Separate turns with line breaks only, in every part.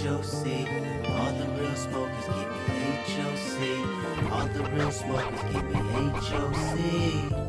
HOC. All the real smokers give me HOC. All the real smokers give me HOC.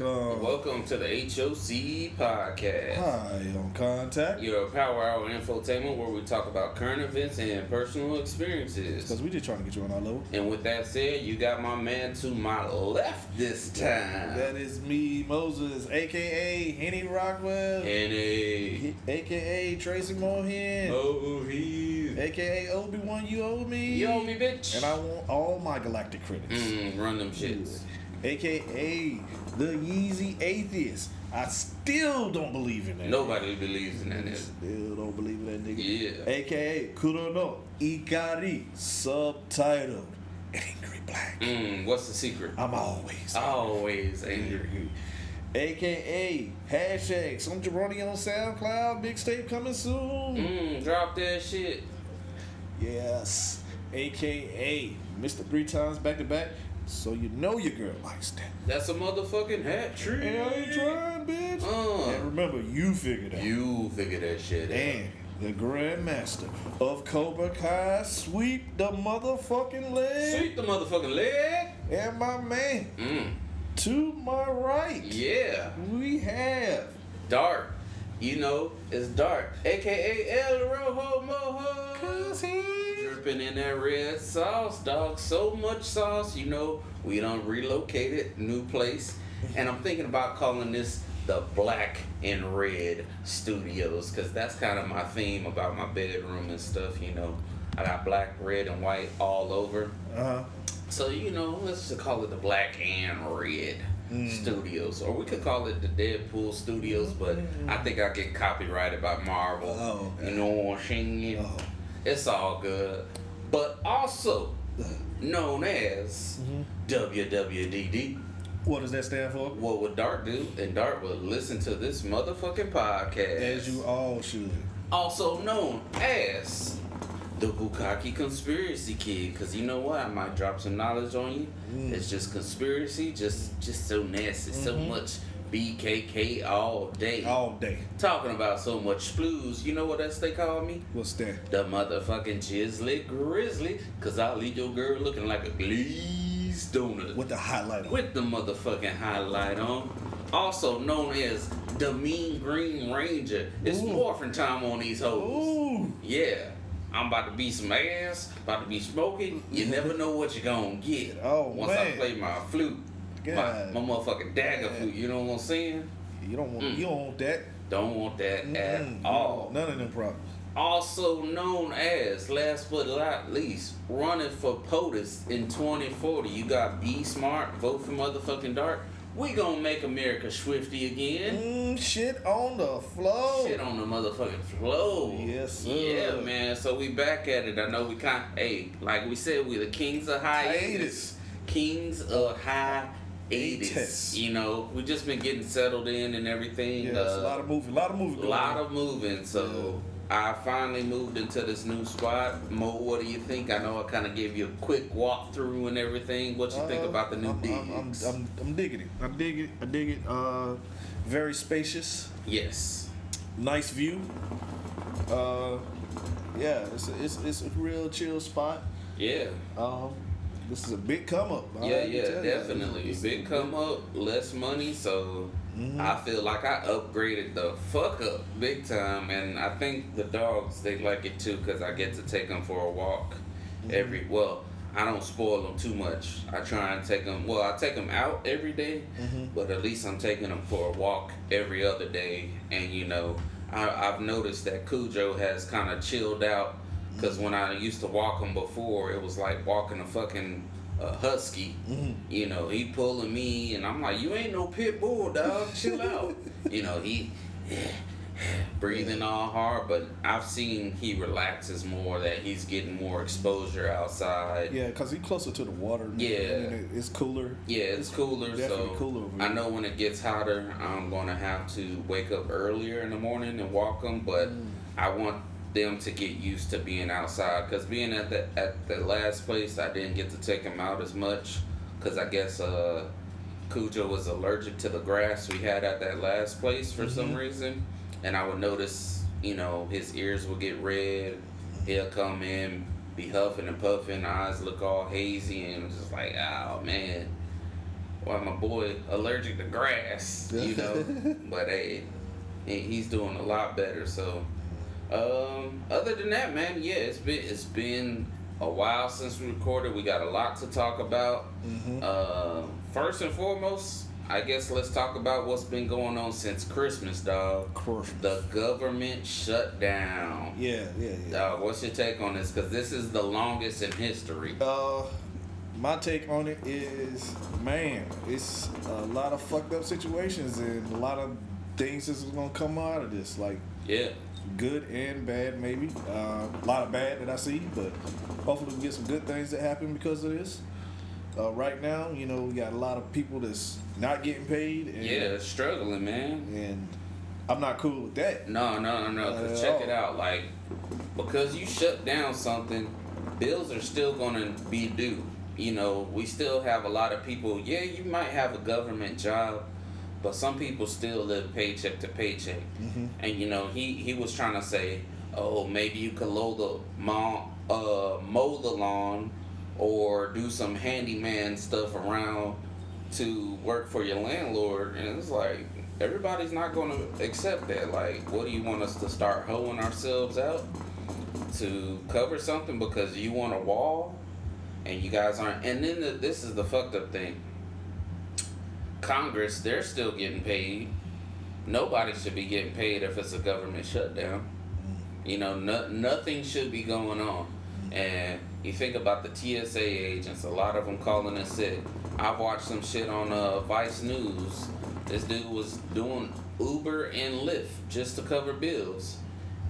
Welcome. Welcome. To the HOC podcast.
Hi, on contact.
Your power hour infotainment where we talk about current events and personal experiences.
Because we just trying to get you on our level.
And with that said, you got my man to my left this time.
That is me, Moses, aka Henny Rockwell,
and a
aka Tracy Mohan,
oh he
aka Obi Wan. You owe me.
you owe me bitch.
And I want all my galactic credits.
mm, run them shits.
AKA the Yeezy Atheist. I still don't believe in that.
Nobody believes in that.
nigga.
nigga.
Still don't believe in that nigga.
Yeah.
AKA Kurono Ikari subtitled Angry Black.
Mm, what's the secret?
I'm always
Always angry.
AKA hashtag some jabroni on SoundCloud mixtape coming soon.
Mm, drop that shit.
Yes. AKA Mr. Three Times Back to Back. So you know your girl likes that.
That's a motherfucking hat trick.
Hey, I ain't trying, bitch.
Uh.
and remember, you figured out.
You figure that shit out.
And the Grandmaster of Cobra Kai sweep the motherfucking leg.
Sweep the motherfucking leg.
And my man,
Mm.
to my right,
Yeah.
we have
Dark. You know, it's dark. AKA El Rojo Mojo.
Cause he
Dripping in that red sauce, dog. So much sauce, you know, we done relocated, new place. And I'm thinking about calling this the Black and Red Studios, because that's kind of my theme about my bedroom and stuff, you know. I got black, red, and white all over.
Uh-huh.
So you know, let's just call it the Black and Red Studios, or we could call it the Deadpool Studios. But I think I get copyrighted by Marvel.
Oh, okay.
you know what I'm saying?
Oh.
It's all good, but also known as WWDD.
what does that stand for?
What would Dart do? And Dart would listen to this motherfucking podcast.
As you all should.
also known as the Bukaki Conspiracy Kid. Cause you know what? I might drop some knowledge on you.
Mm.
It's just conspiracy, just just so nasty, so
Mm-hmm.
much BKK all day.
All day.
Talking about so much blues. You know what else they call me?
What's that?
The motherfucking Chisley Grizzly. Cause I'll leave your girl looking like a glazed donut
With the highlight on.
with the motherfucking highlight on. Also known as the Mean Green Ranger. It's
Ooh.
morphin' time on these hoes.
Ooh.
Yeah. I'm about to be some ass, about to be smoking. You never know what you're gonna get.
Oh,
Once I play my flute.
God.
My, my motherfucking dagger
yeah.
food. You know what I'm saying?
You don't want.
Mm.
You don't want that.
Don't want that
mm-hmm.
at all.
None of them problems.
Also known as, last but not least, running for POTUS in 2040. You got Be Smart, vote for motherfucking Dark. We gonna make America swifty again.
Mm, shit on the flow.
Shit on the motherfucking flow.
Yes, sir.
Yeah, man. So we back at it. I know we kind. Hey, like we said, we the kings of hiatus.
hiatus.
Kings of high
80s.
You know, we just been getting settled in and everything.
Yeah,
uh,
a lot of moving, a lot of moving.
A lot
on.
of moving. So yeah. I finally moved into this new spot. Mo, what do you think? I know I kind of gave you a quick walkthrough and everything. What you
uh, think
about the new
I'm, digs? I'm, I'm, I'm, digging it. I dig it. I dig it. Uh, very spacious.
Yes.
Nice view. Uh, yeah, it's a, it's, it's a real chill spot.
Yeah.
Um, this is a big come up. I
Yeah, yeah, definitely.
This
Big come up, less money, so
Mhm.
I feel like I upgraded the fuck up big time, and I think the dogs they like it too because I get to take them for a walk every. Well, I don't spoil them too much. I try and take them. Well, I take them out every day,
Mhm.
but at least I'm taking them for a walk every other day, and you know, I, I've noticed that Cujo has kind of chilled out. Cause when I used to walk him before, it was like walking a fucking uh, husky.
Mhm.
You know, he pulling me, and I'm like, "You ain't no pit bull, dog. Chill out." You know, he breathing all hard, but I've seen he relaxes more. That he's getting more exposure outside.
Yeah, cause he's closer to the water.
Yeah.
and it- it's cooler.
Yeah, it's cooler.
Definitely
so
cooler
I know when it gets hotter, I'm gonna have to wake up earlier in the morning and walk him, But
Mm.
I want them to get used to being outside. Cause being at the at the last place, I didn't get to take him out as much. Cause I guess uh, Cujo was allergic to the grass we had at that last place for some
Mhm.
reason, and I would notice, you know, his ears would get red. He'll come in, be huffing and puffing, eyes look all hazy, and it's just like, oh man, why my boy allergic to grass, you know? but hey, he's doing a lot better. So, um, other than that, man, yeah, it's been it's been a while since we recorded. We got a lot to talk about.
Mhm.
Uh, first and foremost, I guess let's talk about what's been going on since Christmas, dog.
Christmas.
The government shut down.
Yeah, yeah, yeah.
Dog, what's your take on this? Because this is the longest in history.
Uh, my take on it is, man, it's a lot of fucked up situations and a lot of things that's gonna come out of this, like
Yeah.
Good and bad, maybe. Uh, a lot of bad that I see, but hopefully we get some good things that happen because of this. Uh, right now, you know, we got a lot of people that's not getting paid, and,
Yeah, struggling, man.
and I'm not cool with that.
No, no, no, no. Cause check
all.
it out. Like, because you shut down something, bills are still gonna be due. You know, we still have a lot of people. Yeah, you might have a government job, but some people still live paycheck to paycheck.
Mhm.
And you know, he he was trying to say, oh, maybe you could load the mow, uh, mow the lawn, or do some handyman stuff around to work for your landlord. And it's like everybody's not going to accept that. Like, what do you want us to start hoeing ourselves out to cover something because you want a wall? And you guys aren't. And then the, this is the fucked up thing. Congress, they're still getting paid. Nobody should be getting paid if it's a government shutdown. You know, no, nothing should be going on. And you think about the TSA agents, a lot of them calling in sick. I've watched some shit on uh, Vice News. This dude was doing Uber and Lyft just to cover bills.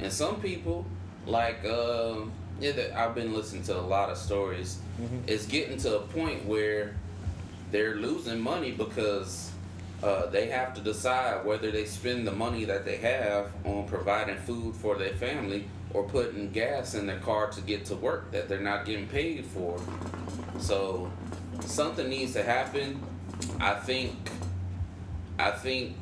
And some people, like, uh, yeah, I've been listening to a lot of stories.
Mhm.
It's getting to a point where they're losing money because uh, they have to decide whether they spend the money that they have on providing food for their family or putting gas in their car to get to work that they're not getting paid for. So something needs to happen. I think. I think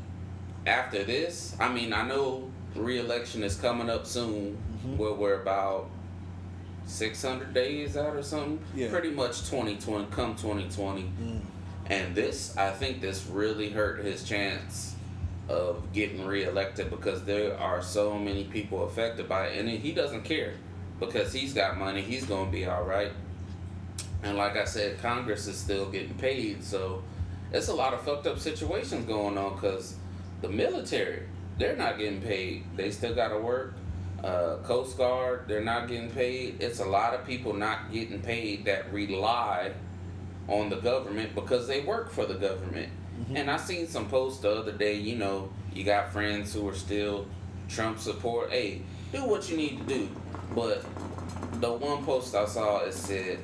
after this, I mean, I know re-election is coming up soon,
Mhm.
where we're about 600 days out or something.
Yeah.
Pretty much 2020, come 2020.
Mm.
And this, I think this really hurt his chance of getting reelected because there are so many people affected by it. And he doesn't care because he's got money, he's to be all right. And like I said, Congress is still getting paid. So it's a lot of fucked up situations going on because the military, they're not getting paid. They still got to work. Uh, Coast Guard, they're not getting paid. It's a lot of people not getting paid that rely on the government because they work for the government. Mm-hmm. And I seen some posts the other day, you know, you got friends who are still Trump support. Hey, do what you need to do. But the one post I saw it said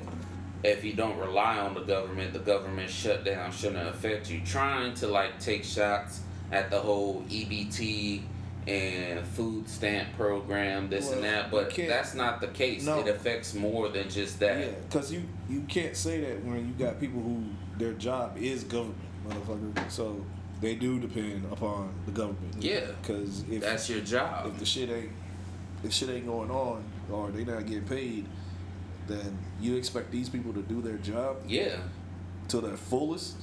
if you don't rely on the government, the government shutdown shouldn't affect you. Trying to like take shots at the whole EBT and food stamp program, this and that, but that's not the case.
No.
It affects more than just that.
Yeah, because you you can't say that when you got people who their job is government, motherfucker. So they do depend upon the government.
Yeah.
Because if
That's your job.
if the shit ain't if shit ain't going on or they not getting paid, then you expect these people to do their job
Yeah.
to their fullest.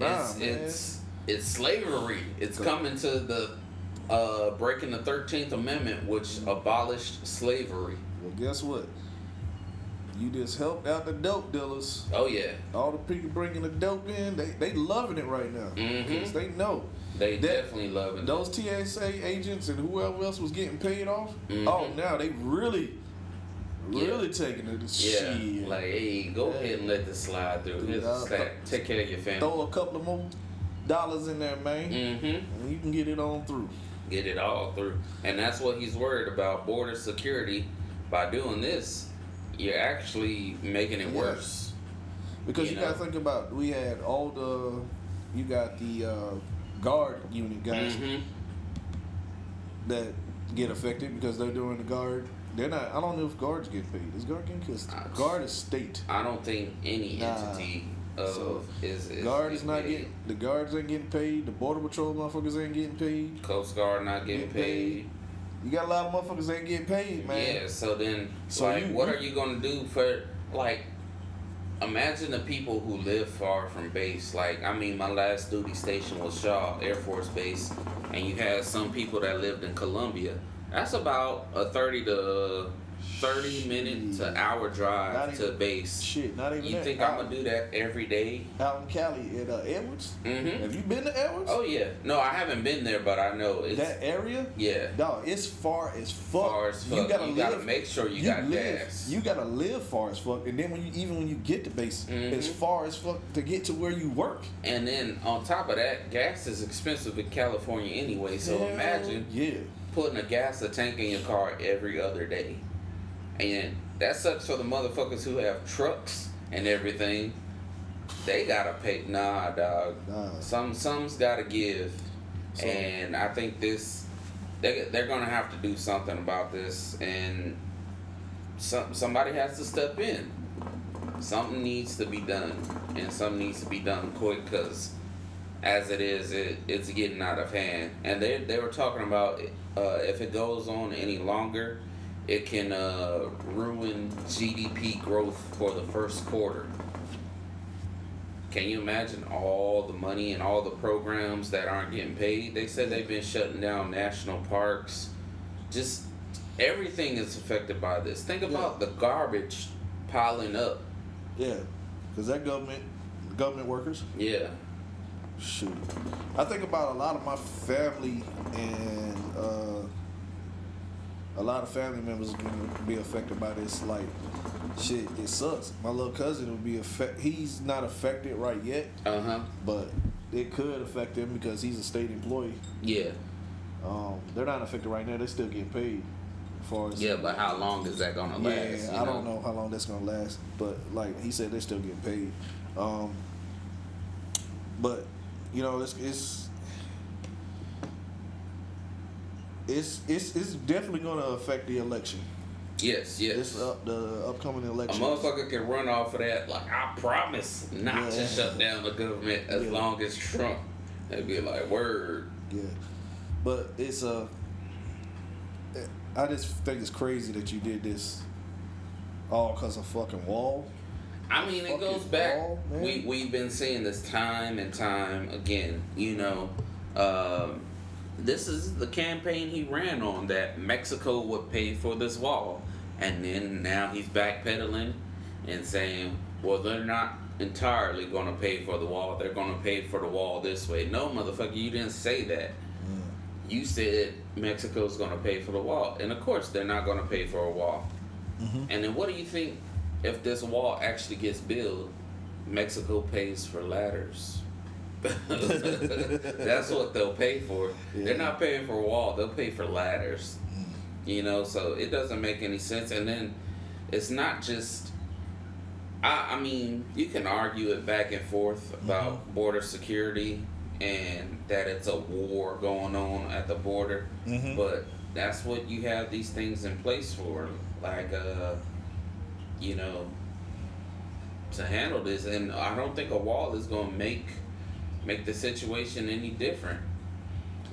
Nah,
it's,
man.
it's it's slavery. It's coming to the uh, breaking the Thirteenth Amendment, which abolished slavery.
well, guess what? You just helped out the dope dealers.
Oh yeah,
All the people bringing the dope in, they they loving it right now. Because they know
they definitely love it.
those TSA agents and whoever else was getting paid off.
Mhm.
Oh, now they really,
Yeah.
really taking it.
yeah,
Shit.
like hey, go
Yeah.
ahead and let this slide through.
Dude,
Here's a
I'll-
stack. Take care of your family.
throw a couple of more dollars in there, man,
Mm-hmm.
and you can get it on through.
Get it all through, and that's what he's worried about: border security. By doing this, you're actually making it
Yeah.
worse.
Because
You
you, gotta think about we had all the, you got the uh, guard unit guys
Mm-hmm.
that get affected because they're doing the guard they're not. I don't know if guards get paid. Is guard getting because guard is state.
I don't think any
Nah.
Of
So, oh,
is, is
Guard is not
paid.
getting. The guards ain't getting paid. The border patrol motherfuckers ain't getting paid.
Coast Guard not getting
Getting paid.
paid.
You got a lot of motherfuckers ain't getting paid, man.
Yeah, so then,
So
like,
you-
what
you-
are you gonna do for, like, imagine the people who live far from base. Like, I mean, my last duty station was Shaw Air Force Base, and you had some people that lived in Columbia. That's about a 30 to 30 minute to hour
Not
drive to
even-
base.
Shit, not even
You
that.
think I'm gonna do that every day?
out in Cali at uh, Edwards?
Mm-hmm.
Have you been to Edwards?
Oh, yeah. No, I haven't been there, but I know it's.
that area?
yeah.
Dog, it's far as fuck.
Far as fuck.
You gotta
You
live.
gotta make sure you got
live,
gas.
You gotta live far as fuck, and then when you even when you get to base,
Mhm.
it's far as fuck to get to where you work.
And then on top of that, gas is expensive in California anyway. So
Hell
imagine
yeah,
putting a gas tank in your car every other day. And that sucks for the motherfuckers who have trucks and everything. They gotta pay. Nah, dog.
Nah.
Some some's gotta give.
So-
and I think this, they they're gonna have to do something about this, and some somebody has to step in. Something needs to be done, and something needs to be done quick, cause as it is, it, it's getting out of hand. And they they were talking about uh, if it goes on any longer, it can uh, ruin GDP growth for the first quarter. Can you imagine all the money and all the programs that aren't getting paid? They said they've been shutting down national parks. Just everything is affected by this. Think about the garbage piling up.
yeah, because that government, government workers,
Yeah.
shoot. I think about a lot of my family and uh, a lot of family members are going to be affected by this. Like, shit, it sucks. My little cousin will be affected. He's not affected right yet,
Uh huh.
but it could affect him because he's a state employee.
Yeah.
Um, they're not affected right now. They're still getting paid. As far as
Yeah, but how long is that gonna last? you
I don't know how long that's gonna last, but like he said, they're still getting paid. Um, but you know, it's it's it's it's, it's definitely gonna affect the election.
Yes, yes.
This up the upcoming election.
A motherfucker can run off of that like I promise not to shut down the government as
Yeah.
long as Trump. They'd be like, word.
Yeah, but it's Uh, I just think it's crazy that you did this all because of fucking wall.
I mean, it goes back.
man.
we we've been seeing this time and time again. You know, um, this is the campaign he ran on that Mexico would pay for this wall, and then now he's backpedaling and saying, "Well, they're not entirely going to pay for the wall. They're going to pay for the wall this way." No, motherfucker, you didn't say that. Mm. You said Mexico's going to pay for the wall, and of course they're not going to pay for a wall. Mm-hmm. And then what do you think if this wall actually gets built? Mexico pays for ladders. That's what they'll pay for. They're not paying for a wall, they'll pay for ladders. You know, so it doesn't make any sense. And then it's not just I, I mean, you can argue it back and forth about border security and that it's a war going on at the border,
Mhm.
but that's what you have these things in place for, like uh, you know, to handle this. And I don't think a wall is gonna make make the situation any different.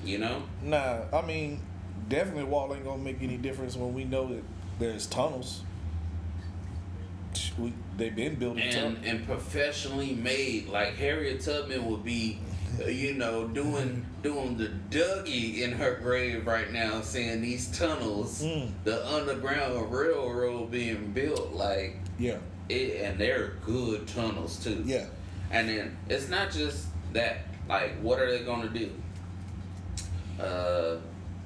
You know,
Nah, I mean, definitely wall ain't gonna make any difference when we know that there's tunnels. We they've been building
and
tunnels.
and professionally made. Like Harriet Tubman would be, uh, you know, doing doing the Dougie in her grave right now, seeing these tunnels,
Mm.
the underground railroad being built, like
Yeah,
it, and they're good tunnels too.
yeah,
And then it's not just that. Like, what are they gonna do? Uh,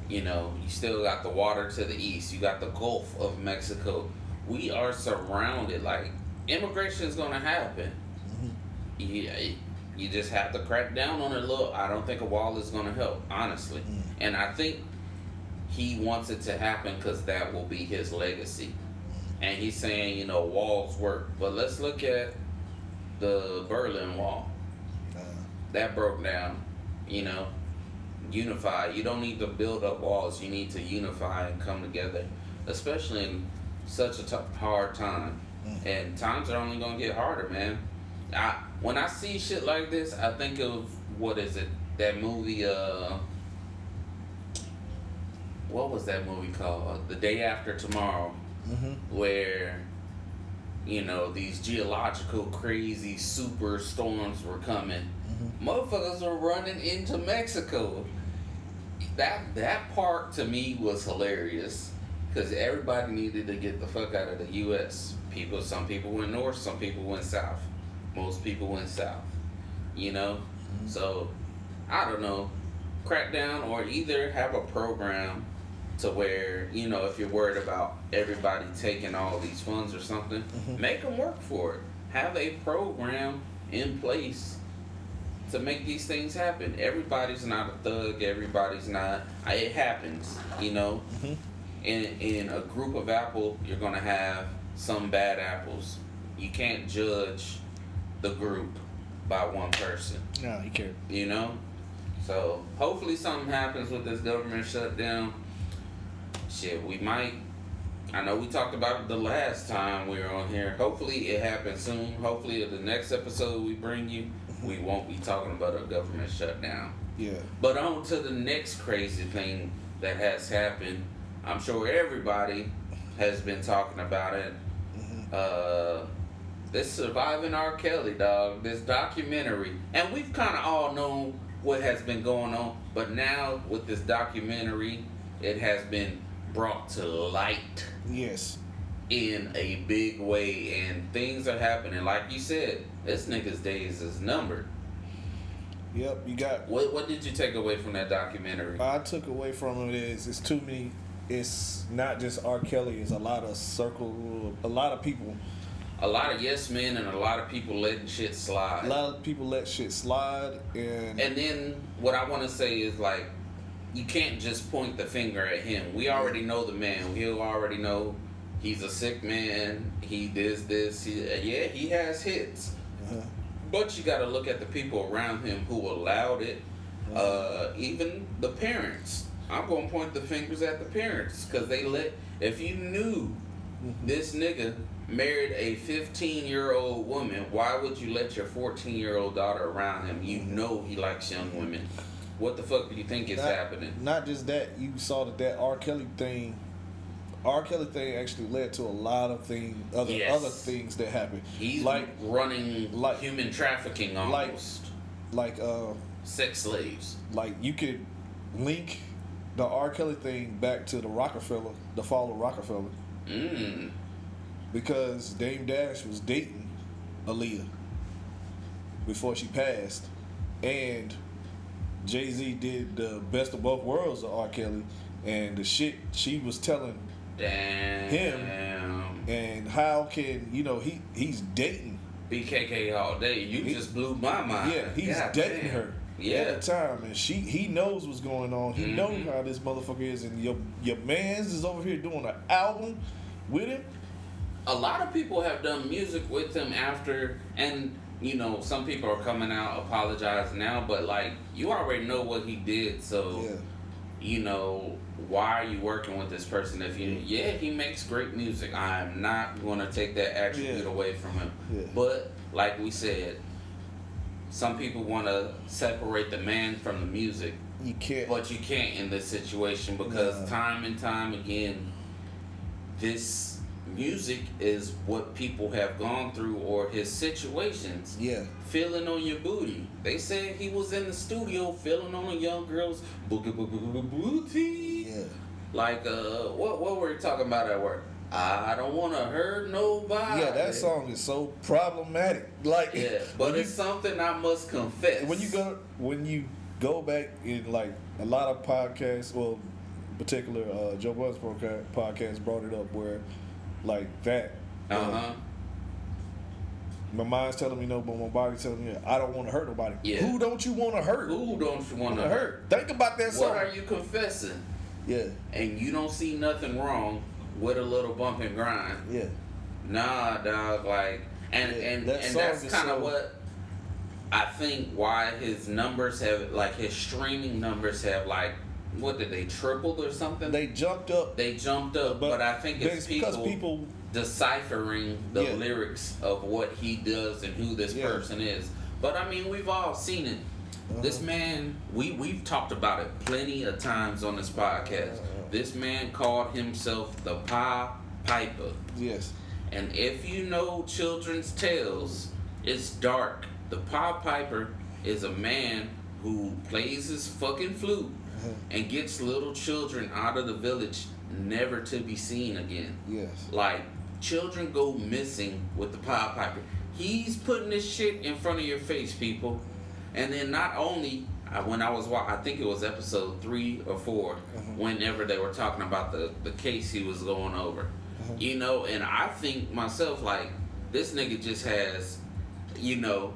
you know, you still got the water to the east. You got the Gulf of Mexico. We are surrounded. Like, immigration is gonna happen. You, you just have to crack down on it a little. I don't think a wall is gonna help, honestly. And I think he wants it to happen because that will be his legacy. And he's saying, you know, walls work. But let's look at the Berlin Wall. That broke down, you know, unify. You don't need to build up walls, you need to unify and come together. especially in such a t- hard time.
Mm.
And times are only gonna get harder, man. I when I see shit like this, I think of what is it? That movie, uh, what was that movie called? The Day After Tomorrow,
Mm-hmm.
where you know these geological crazy super storms were coming.
Mm-hmm.
Motherfuckers were running into Mexico. That that part to me was hilarious because everybody needed to get the fuck out of the U.S. People, some people went north, some people went south. Most people went south. You know, so I don't know. Crack down or either have a program to where you know if you're worried about everybody taking all these funds or something,
Mhm.
make them work for it. Have a program in place to make these things happen. Everybody's not a thug. Everybody's not. It happens, you know.
Mhm.
In in a group of apple, you're gonna have some bad apples. You can't judge the group by one person,
No, you can't.
you know. So hopefully something happens with this government shutdown. Shit, we might. I know we talked about it the last time we were on here. Hopefully it happens soon. Hopefully the next episode we bring you, we won't be talking about a government shutdown.
Yeah.
But on to the next crazy thing that has happened. I'm sure everybody has been talking about it.
Mhm.
Uh, this surviving R. Kelly dog, this documentary, and we've kind of all known what has been going on, but now with this documentary, it has been brought to light
Yes.
In a big way, and things are happening. Like you said, this nigga's days is numbered.
Yep. You got.
What What did you take away from that documentary?
I took away from it is it's too many. It's not just R. Kelly. It's a lot of circle. A lot of people.
a lot of yes men and a lot of people letting shit slide.
A lot of people let shit slide, and,
And then what I want to say is like, you can't just point the finger at him. We already know the man. We already know he's a sick man. He does this. He, yeah, he has hits.
uh
But you got to look at the people around him who allowed it. Uh, even the parents. I'm gonna point the fingers at the parents because they let. If you knew this nigga married a 15 year old woman, why would you let your 14 year old daughter around him? You know he likes young women. What the fuck do you think is
not,
happening?
Not just that. You saw that that R. Kelly thing. R. Kelly thing actually led to a lot of thing, other
Yes.
other things that happened.
He's
like
running
like-
human trafficking
like-
almost.
like uh
Sex slaves.
like you could link the R. Kelly thing back to the Roc-A-Fella, the fall of Roc-A-Fella,
Mm.
because Dame Dash was dating Aaliyah before she passed, and Jay Z did the best of both worlds of R. Kelly, and the shit she was telling,
Damn. Him.
And how can you know he he's dating,
BKK all day. You
He-
just blew my mind.
yeah, he's
God
dating
damn.
her.
Yeah.
At the time, and she he knows what's going on. He knows
Mhm.
how this motherfucker is, and your your man's is over here doing an album with him.
a lot of people have done music with him after and you know some people are coming out apologizing now but like you already know what he did so
Yeah.
you know why are you working with this person if you yeah he makes great music i'm not going to take that attribute
Yeah.
away from him
Yeah.
but like we said some people want to separate the man from the music
You can't.
but you can't in this situation because
No.
time and time again, this music is what people have gone through or his situations.
yeah.
Feeling on your booty. They said he was in the studio feeling on a young girl's boogie boogie booty.
Yeah.
Like uh, what what were you talking about at work? I don't want to hurt nobody.
Yeah, that song is so problematic. Like,
Yeah, but it's something I must confess.
when you go when you go back in like a lot of podcasts, well, particular uh, Joe Budden's podcast brought it up where like that.
uh
uh,
huh.
My mind's telling me no, but my body's telling me I don't want to hurt nobody.
Yeah.
Who don't you want to hurt?
Who don't you want to hurt?
hurt? Think about that song.
What are you confessing?
Yeah,
and you don't see nothing wrong with a little bump and grind.
yeah.
Nah, dog. Like, and
Yeah,
and
that
and that's kind of what I think why his numbers have like his streaming numbers have like what did they tripled or something?
They jumped up,
They jumped up, but, I think it's, people,
people.
deciphering the
Yeah.
lyrics of what he does and who this
Yeah.
person is. But I mean, we've all seen it. This
Uh-huh.
man, we we've talked about it plenty of times on this podcast.
Uh-huh.
This man called himself the Pied Piper.
Yes.
And if you know children's tales, it's dark. The Pied Piper is a man who plays his fucking flute
Uh-huh.
and gets little children out of the village, never to be seen again.
Yes.
Like children go missing with the Pied Piper. He's putting this shit in front of your face, people. And then not only when I was wa- I think it was episode three or 4
Mhm.
whenever they were talking about the the case he was going over,
Mhm.
you know. And I think myself like this nigga just has, you know,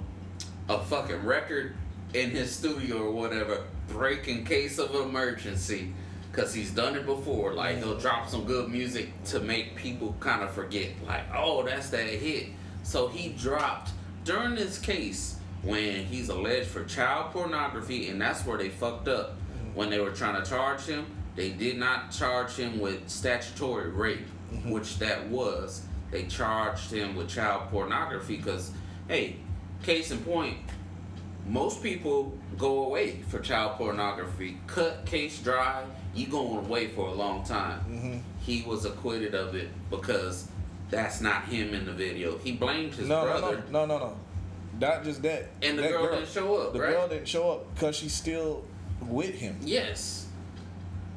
a fucking record in his studio or whatever, break in case of emergency. Cause he's done it before. Like he'll drop some good music to make people kind of forget. Like, oh, that's that hit. So he dropped during this case when he's alleged for child pornography, and that's where they fucked up. Mm-hmm. When they were trying to charge him, they did not charge him with statutory rape, mm-hmm. which that was. They charged him with child pornography because, hey, case in point, most people go away for child pornography. Cut case dry, you going away for a long time.
Mhm.
He was acquitted of it because that's not him in the video. He blamed his
No,
brother,
no, no, no, no, no. Not just that.
and the
that
girl, didn't show up.
The
right?
girl didn't show up because she's still with him.
Yes.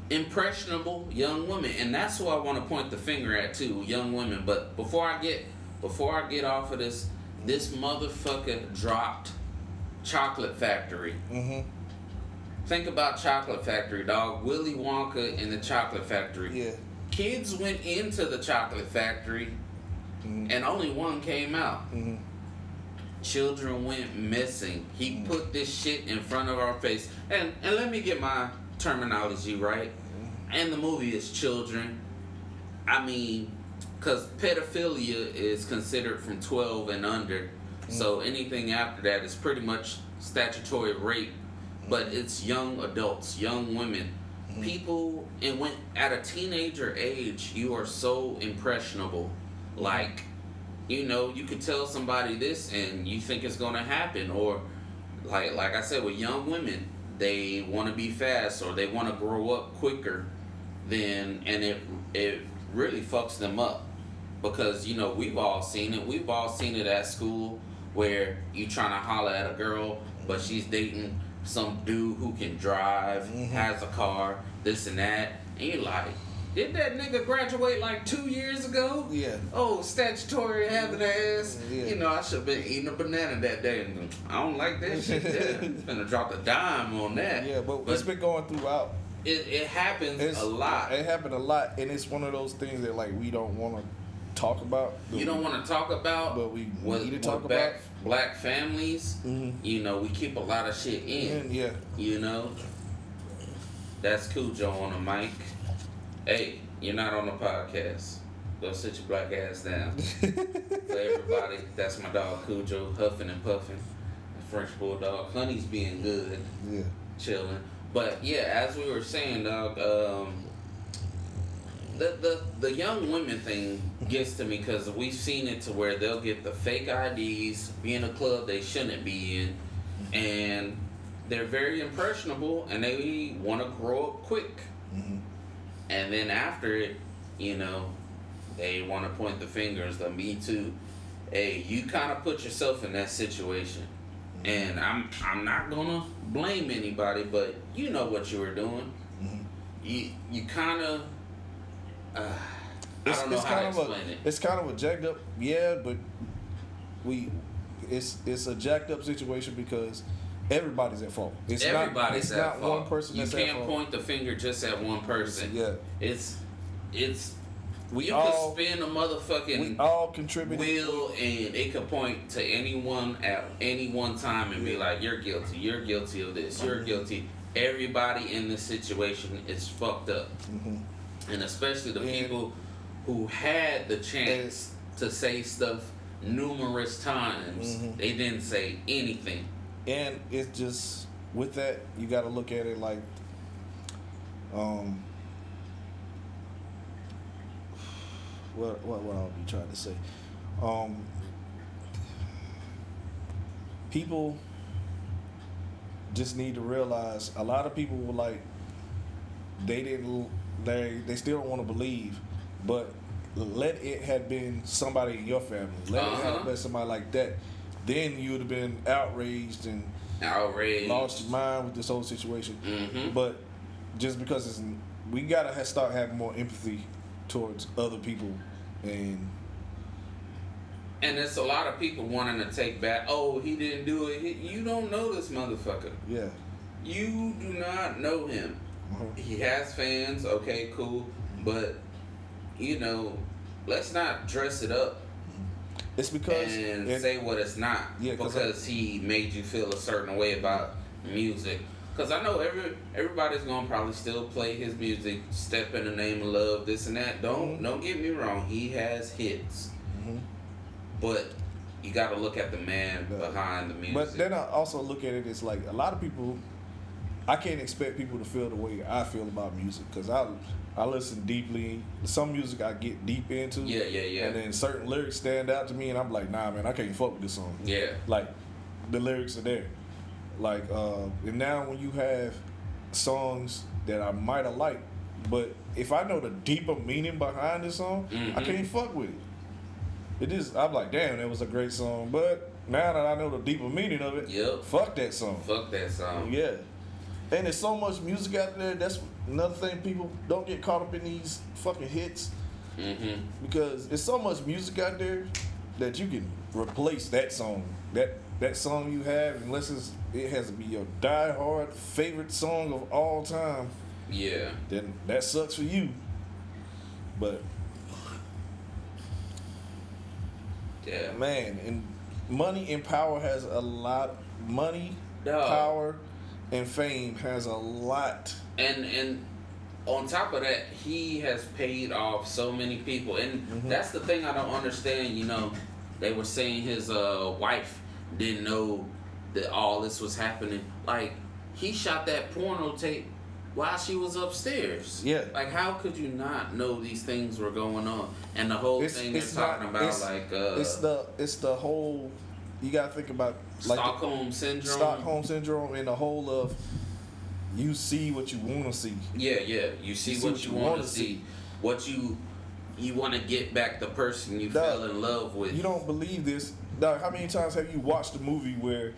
Impressionable young women, and that's who I want to point the finger at too, young women. But before I get before I get off of this, this motherfucker dropped Chocolate Factory.
Mm-hmm.
Think about Chocolate Factory, dog. Willy Wonka and the Chocolate Factory.
Yeah.
Kids went into the Chocolate Factory,
Mhm.
and only one came out.
Mm-hmm.
Children went missing. He
Mm.
put this shit in front of our face. And and let me get my terminology right. And the movie is children. I mean, because pedophilia is considered from 12 and under. So mm-hmm. anything after that is pretty much statutory rape. But mm-hmm. it's young adults, young women. Mm-hmm. People, and when at a teenager age, you are so impressionable. Like, you know, you could tell somebody this and you think it's gonna happen, or like like I said with young women, they want to be fast or they want to grow up quicker, then and it it really fucks them up because you know we've all seen it. We've all seen it at school where you trying to holler at a girl, but she's dating some dude who can drive,
Mhm.
has a car, this and that, and you're like. Did that nigga graduate like two years ago?
Yeah.
Oh, statutory having ass.
Yeah.
You know, I should have been eating a banana that day. And I don't like that shit. There. Finna drop a dime on that.
Yeah, but,
but
it's been going throughout.
it, it happens
It's
a lot.
It happened a lot, and it's one of those things that like we don't want to talk about.
you don't want to talk about
But we
with,
need to talk
black,
about.
black families.
Mhm.
You know, we keep a lot of shit in.
Yeah,
You know, that's Cujo on the mic. Hey, you're not on the podcast. Go sit your black ass down. For everybody, that's my dog Cujo, huffing and puffing. The French bulldog. Honey's being good,
yeah.
chilling. But yeah, as we were saying, dog, um, the the the young women thing gets to me because we've seen it to where they'll get the fake IDs, be in a club they shouldn't be in, and they're very impressionable and they want to grow up quick.
hmm
And then after it, you know, they want to point the fingers, the me too. Hey, you kind of put yourself in that situation. And I'm I'm not gonna blame anybody, but you know what you were doing.
Mhm.
You you kind of uh, I
It's,
don't know
it's
how to
kind of a
it.
it's kind of a jacked up, yeah, but we it's it's a jacked up situation because everybody's at fault. It's
Everybody's
not it's
at
not
fault.
one person
You can't point the finger just at one person.
Yeah,
It's it's
we
you
all
could spin a motherfucking
we all contributed.
will and it could point to anyone at any one time and be like, You're guilty, you're guilty of this, you're guilty. Everybody in this situation is fucked up.
Mhm.
And especially the
And-
people who had the chance to say stuff numerous times.
Mhm.
They didn't say anything.
And it's just with that, you got to look at it like Um, what what what I'll be trying to say? Um, people just need to realize a lot of people were like they didn't they they still don't want to believe, but let it have been somebody in your family. Let it
Uh-huh.
have been somebody like that. Then you would have been outraged and
Outraged.
lost your mind with this whole situation.
Mhm.
But just because it's we gotta ha- start having more empathy towards other people and
And it's a lot of people wanting to take back. Oh, he didn't do it. He, you don't know this motherfucker.
yeah.
You do not know him.
Uh-huh.
He has fans. Okay, cool. But you know, let's not dress it up
It's because
and
it-
say what it's not
Yeah, 'cause
because he made you feel a certain way about music. Because I know every everybody's gonna probably still play his music, "Step in the Name of Love," this and that. Don't
Mhm.
don't get me wrong, he has hits,
Mhm.
but you got to look at the man behind the music.
But then I also look at it as like a lot of people. I can't expect people to feel the way I feel about music because I I listen deeply. Some music I get deep into.
Yeah, yeah, yeah.
And then certain lyrics stand out to me, and I'm like, nah, man, I can't fuck with this song.
yeah,
Like the lyrics are there. Like uh, and now when you have songs that I might have liked, but if I know the deeper meaning behind the song, I
Mhm.
can't fuck with it. It is. I'm like, damn, that was a great song, but now that I know the deeper meaning of it,
Yep.
fuck that song.
fuck that song.
Yeah. And there's so much music out there. That's another thing. People don't get caught up in these fucking hits
Mm-hmm.
because there's so much music out there that you can replace that song. That that song you have, unless it's, it has to be your die-hard favorite song of all time,
Yeah.
then that sucks for you. But
Yeah.
man, and money and power has a lot. Money,
Dog.
power, and fame has a lot.
and and on top of that, he has paid off so many people, and
Mhm.
that's the thing I don't understand. You know, they were saying his uh, wife didn't know that all this was happening. Like he shot that porno tape while she was upstairs.
Yeah.
Like how could you not know these things were going on? And the whole
It's-
thing
it's
they're talking about, like uh,
it's the it's the whole. You gotta think about like the-
Stockholm syndrome.
Stockholm syndrome and the whole of you see what you want to see.
Yeah, yeah. You see, what, you want to see. What you you want to get back the person you fell in love with.
You don't believe this. Dog, how many times have you watched a movie where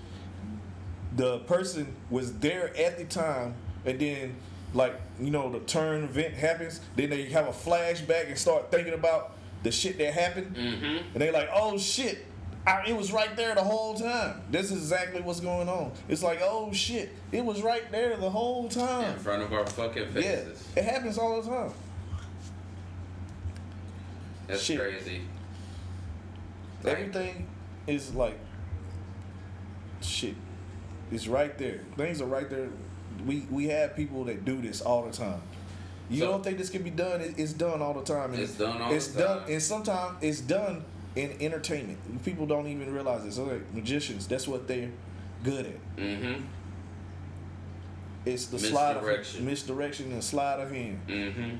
the person was there at the time and then like you know the turn event happens then they have a flashback and start thinking about the shit that happened
Mm-hmm.
and they like oh shit I, it was right there the whole time this is exactly what's going on it's like oh shit it was right there the whole time
In front of our fucking faces.
yeah it happens all the time
That's
shit.
crazy. Like,
Everything is like shit. It's right there. Things are right there. We we have people that do this all the time. You
So-
don't think this can be done? It- It's done all the time. And
It's done all
It's
the
done, and sometimes it's done in entertainment. People don't even realize this. Okay, magicians. That's what they're good at.
Mm-hmm.
It's the slide of
Misdirection.
and slide of hand.
Mm-hmm.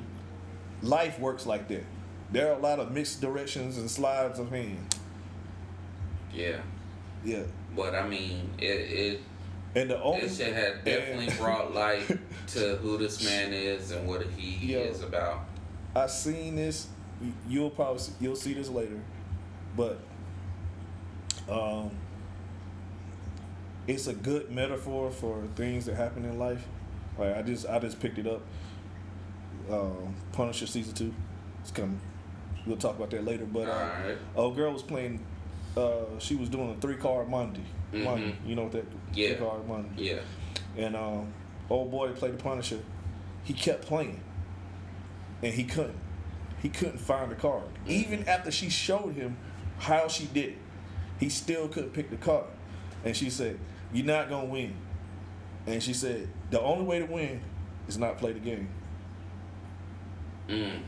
Life works like that. There are a lot of misdirections and slides of hand.
Yeah.
Yeah.
But I mean, it it
And the only
this shit had definitely brought light to who this man is and what he
Yo.
is about.
I seen this. You'll probably you'll see this later, but um, it's a good metaphor for things that happen in life. Like I just I just picked it up. Um, Punisher season two, it's coming. We'll talk about that later. But uh,
Alright.
old girl was playing. Uh, she was doing a three card Monte. Monte,
Mhm.
you know what that
Yeah.
three card Monte.
Yeah.
And um, old boy played the Punisher, he kept playing, and he couldn't. He couldn't find the card. Even after she showed him how she did it, he still couldn't pick the card. And she said, "You're not gonna win." And she said, "The only way to win is not play the game."
Mm.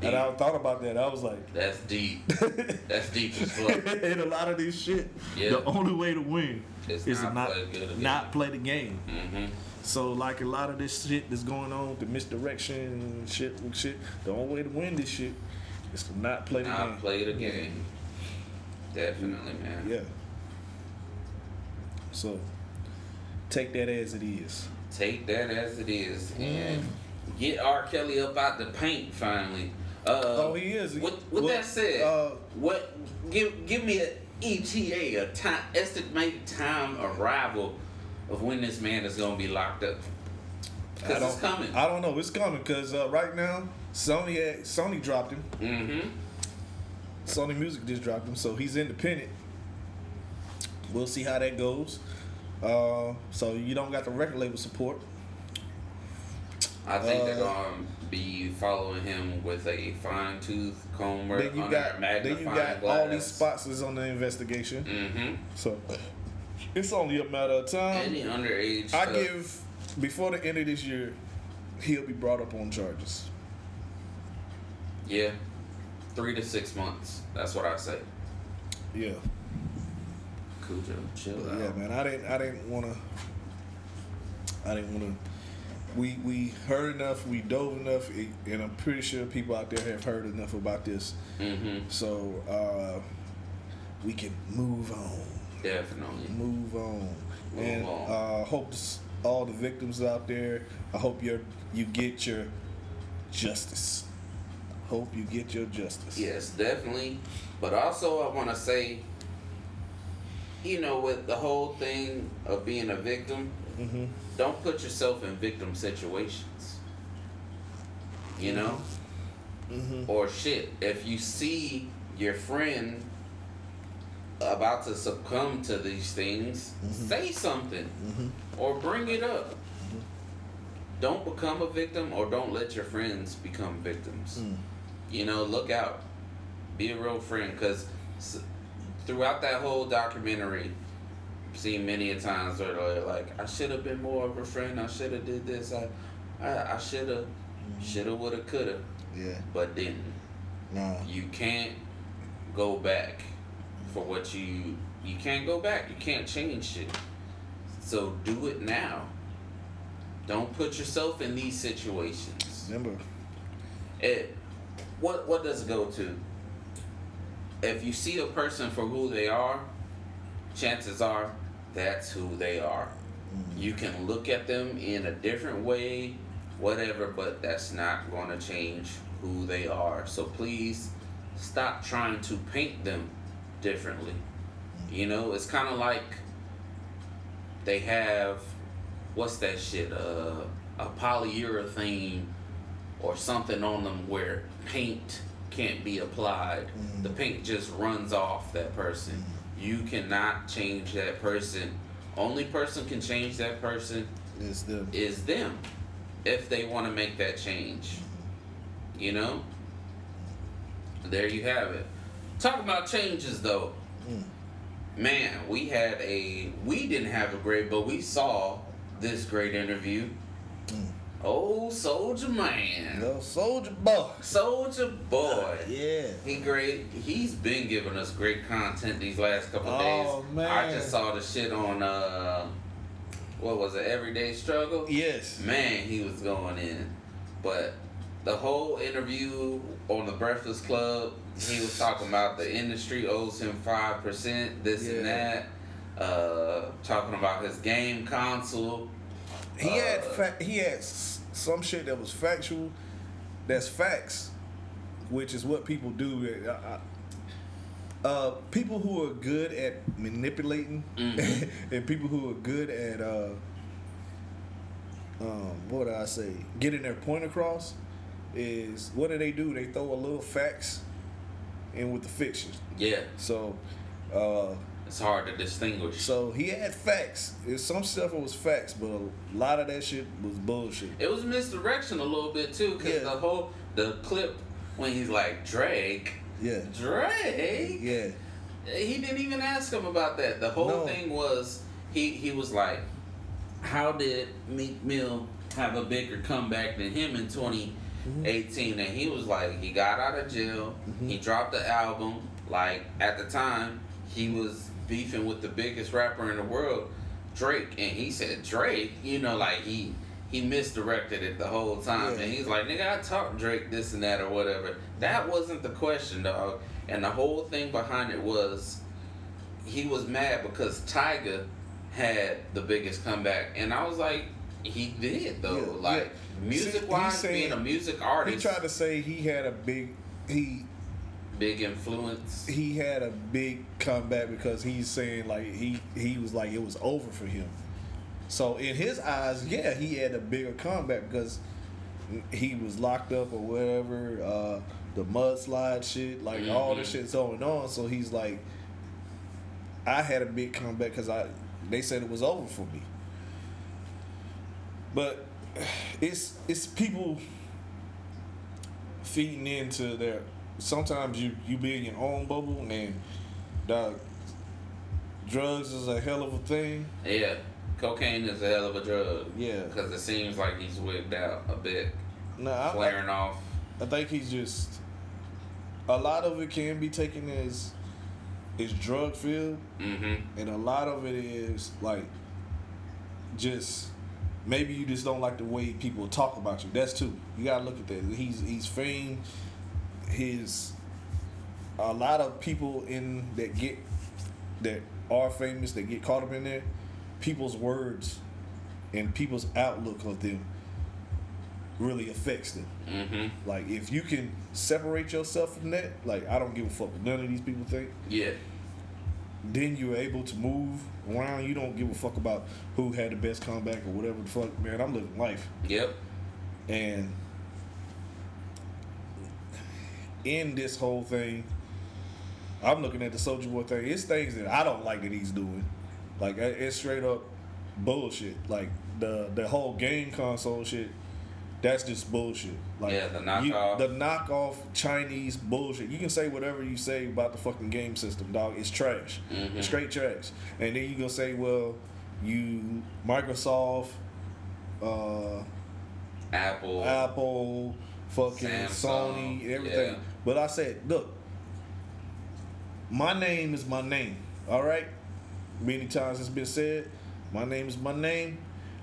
And I thought about that. I was like,
That's deep. That's deep as fuck.
in a lot of this shit,
Yeah.
the only way to win
It's
is to
not
not
play
not play the game.
hmm
So like a lot of this shit that's going on, the misdirection shit, shit. The only way to win this shit is to not play the game.
Not
game.
play the game. Definitely, man.
Yeah. So take that as it is.
Take that as it is
Mm.
and get R. Kelly up out the paint finally. Uh,
Oh, he is.
With, with
Well,
that said,
uh,
what give give me an ETA, a time estimated time arrival of when this man is gonna be locked up.
I
Cause it's
don't-
coming.
I don't know. It's coming because uh, right now Sony had, Sony dropped him.
mm-hmm.
Sony Music just dropped him, so he's independent. We'll see how that goes. Uh, so you don't got the record label support.
I think they're
Uh,
gonna be following him with a fine tooth comb or
Then you got then you got
glass.
all these spots is on the investigation.
Mm-hmm.
So it's only a matter of time.
Any underage.
I
stuff.
give before the end of this year, he'll be brought up on charges.
Yeah. Three to six months. That's what I say.
Yeah.
Cujo, chill
But
out.
yeah, man. I didn't. I didn't want to. I didn't want to. We we heard enough. We dove enough, and I'm pretty sure people out there have heard enough about this.
Mm-hmm.
So uh, we can move on.
Definitely.
Move on.
Move
and
on.
uh, hope all the victims out there. I hope you you get your justice. Hope you get your justice.
Yes, definitely. But also, I want to say, you know, with the whole thing of being a victim,
Mm-hmm.
don't put yourself in victim situations. You know?
Mm-hmm.
Or shit, if you see your friend about to succumb to these things,
Mhm.
say something
Mm-hmm.
Or bring it up. Don't become a victim or don't let your friends become victims.
Mm.
You know, look out. Be a real friend because throughout that whole documentary, seen many a times where they're like, I should have been more of a friend. I should have did this. I, I, I should have, should have, would have, could have,
Yeah.
but didn't.
Nah.
You can't go back for what you you can't go back. You can't change shit. So do it now. Don't put yourself in these situations.
Remember.
It what what does it go to? If you see a person for who they are, chances are that's who they are. Mm-hmm. You can look at them in a different way, whatever, but that's not going to change who they are. So please stop trying to paint them differently. You know, it's kind of like they have what's that shit? Uh, a polyurethane or something on them where paint can't be applied.
Mhm.
The paint just runs off that person. You cannot change that person. Only person can change that person
It's the
is them if they want to make that change. You know? There you have it. Talk about changes though.
Mm.
Man, we had a we didn't have a great but we saw this great interview.
Mm.
Oh soldier man.
no Soulja Boy.
Soulja Boy.
Yeah.
He great. He's been giving us great content these last couple
Oh,
days. I
man.
just saw the shit on uh, what was it? Everyday struggle.
Yes.
Man, he was going in. But the whole interview on the Breakfast Club, he was talking about the industry owes him five percent, this and that. Uh, talking about his game console.
He had
Uh,
fa- he had s- some shit that was factual. That's facts, which is what people do. Uh, people who are good at manipulating
Mhm.
and people who are good at uh, um, what do I say, getting their point across is what do they do? They throw a little facts in with the fiction.
Yeah,
So, uh,
it's hard to distinguish.
so he had facts. Some stuff was facts, but a lot of that shit was bullshit.
It was misdirection a little bit too, cause
Yeah.
the whole the clip when he's like Drake,
Yeah,
Drake.
yeah.
He didn't even ask him about that. The whole
No.
thing was he he was like, how did Meek Mill have a bigger comeback than him in 20
Mm-hmm.
18, and he was like, he got out of jail,
Mm-hmm.
he dropped the album. Like at the time, he was beefing with the biggest rapper in the world, Drake, and he said Drake, you know, like he he misdirected it the whole time,
Yeah.
and he's like, nigga, I taught Drake this and that or whatever. That wasn't the question, dog. And the whole thing behind it was he was mad because Tyga had the biggest comeback, and I was like, he did though.
Yeah,
like
yeah.
music wise,
saying-
being a music artist, He
tried to say he had a big he
big influence.
he had a big comeback because he's saying like he he was like it was over for him. So in his eyes, yeah, he had a bigger comeback because he was locked up or whatever. Uh, the mudslide shit, like all this
Mhm.
shit's going on. So he's like, I had a big comeback because I they said it was over for me. But it's it's people feeding into their. Sometimes you you be in your own bubble and dog. Drugs is a hell of a thing.
Yeah, cocaine is a hell of a drug.
Yeah.
because it seems like he's wigged out a bit,
Nah, I, I,
flaring off.
I think he's just a lot of it can be taken as is drug filled,
Mm-hmm.
and a lot of it is like just maybe you just don't like the way people talk about you. That's too. You gotta look at that. He's he's famed. His a lot of people in that get that are famous that get caught up in there. People's words and people's outlook of them really affects them.
Mm-hmm.
Like if you can separate yourself from that, like I don't give a fuck what none of these people think.
Yeah.
Then you're able to move around. You don't give a fuck about who had the best comeback or whatever the fuck. Man, I'm living life.
Yep.
And in this whole thing, I'm looking at the Soulja Boy thing. It's things that I don't like that he's doing. Like it's straight up bullshit. Like the the whole game console shit. That's just bullshit. Like
Yeah, the
you-
knockoff.
the knockoff Chinese bullshit. You can say whatever you say about the fucking game system, dog. It's trash.
Mhm.
It's straight trash. And then you gonna say, well, you Microsoft, uh,
Apple.
Apple, fucking
Samsung,
Sony, everything.
yeah.
But I said, look, my name is my name. All right. Many times it's been said, my name is my name.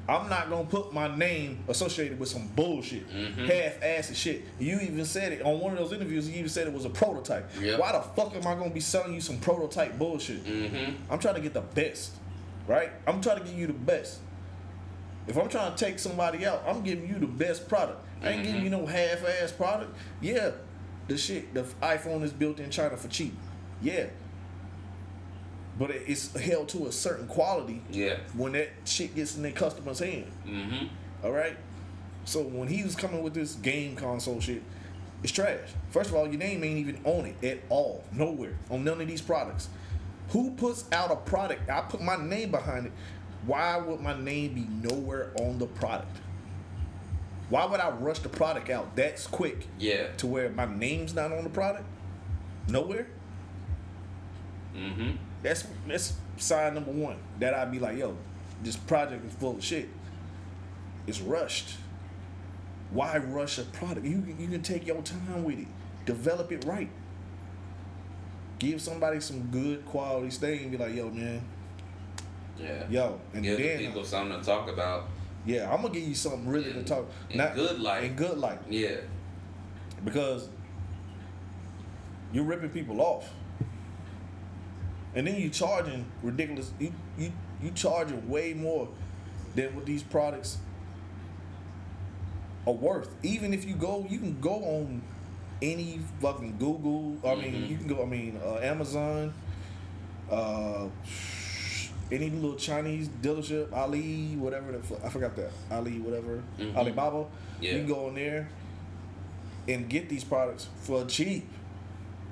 I'm not gonna put my name associated with some bullshit,
Mhm.
half-assed shit. You even said it on one of those interviews. You even said it was a prototype.
Yep.
Why the fuck am I gonna be selling you some prototype bullshit?
Mm-hmm.
I'm trying to get the best, right? I'm trying to give you the best. If I'm trying to take somebody out, I'm giving you the best product. I ain't giving you no half-ass product. Yeah, the shit, the iPhone is built in China for cheap. Yeah, but it's held to a certain quality
Yeah.
when that shit gets in their customer's hand.
Mm-hmm.
All right. So when he was coming with this game console shit, it's trash. First of all, your name ain't even on it at all, nowhere on none of these products. Who puts out a product? I put my name behind it. Why would my name be nowhere on the product? Why would I rush the product out that's quick
Yeah.
to where my name's not on the product? Nowhere.
Mm-hmm.
That's that's sign number one. That I'd be like, yo, this project is full of shit. It's rushed. Why rush a product? You can- you can take your time with it. Develop it right. Give somebody some good quality thing and be like, yo, man,
Yeah.
yo, and
Give the
then
people something to talk about.
yeah, I'm gonna give you something really to
In-
talk.
in good light.
In good light,
Yeah.
because you're ripping people off, and then you charging ridiculous. You you you charging way more than what these products are worth. Even if you go, you can go on any fucking Google. I mean,
Mhm.
you can go. I mean, uh, Amazon. Uh, any little Chinese dealership, Ali, whatever the I forgot that Ali, whatever,
Mhm.
Alibaba.
Yeah.
You can go on there and get these products for cheap,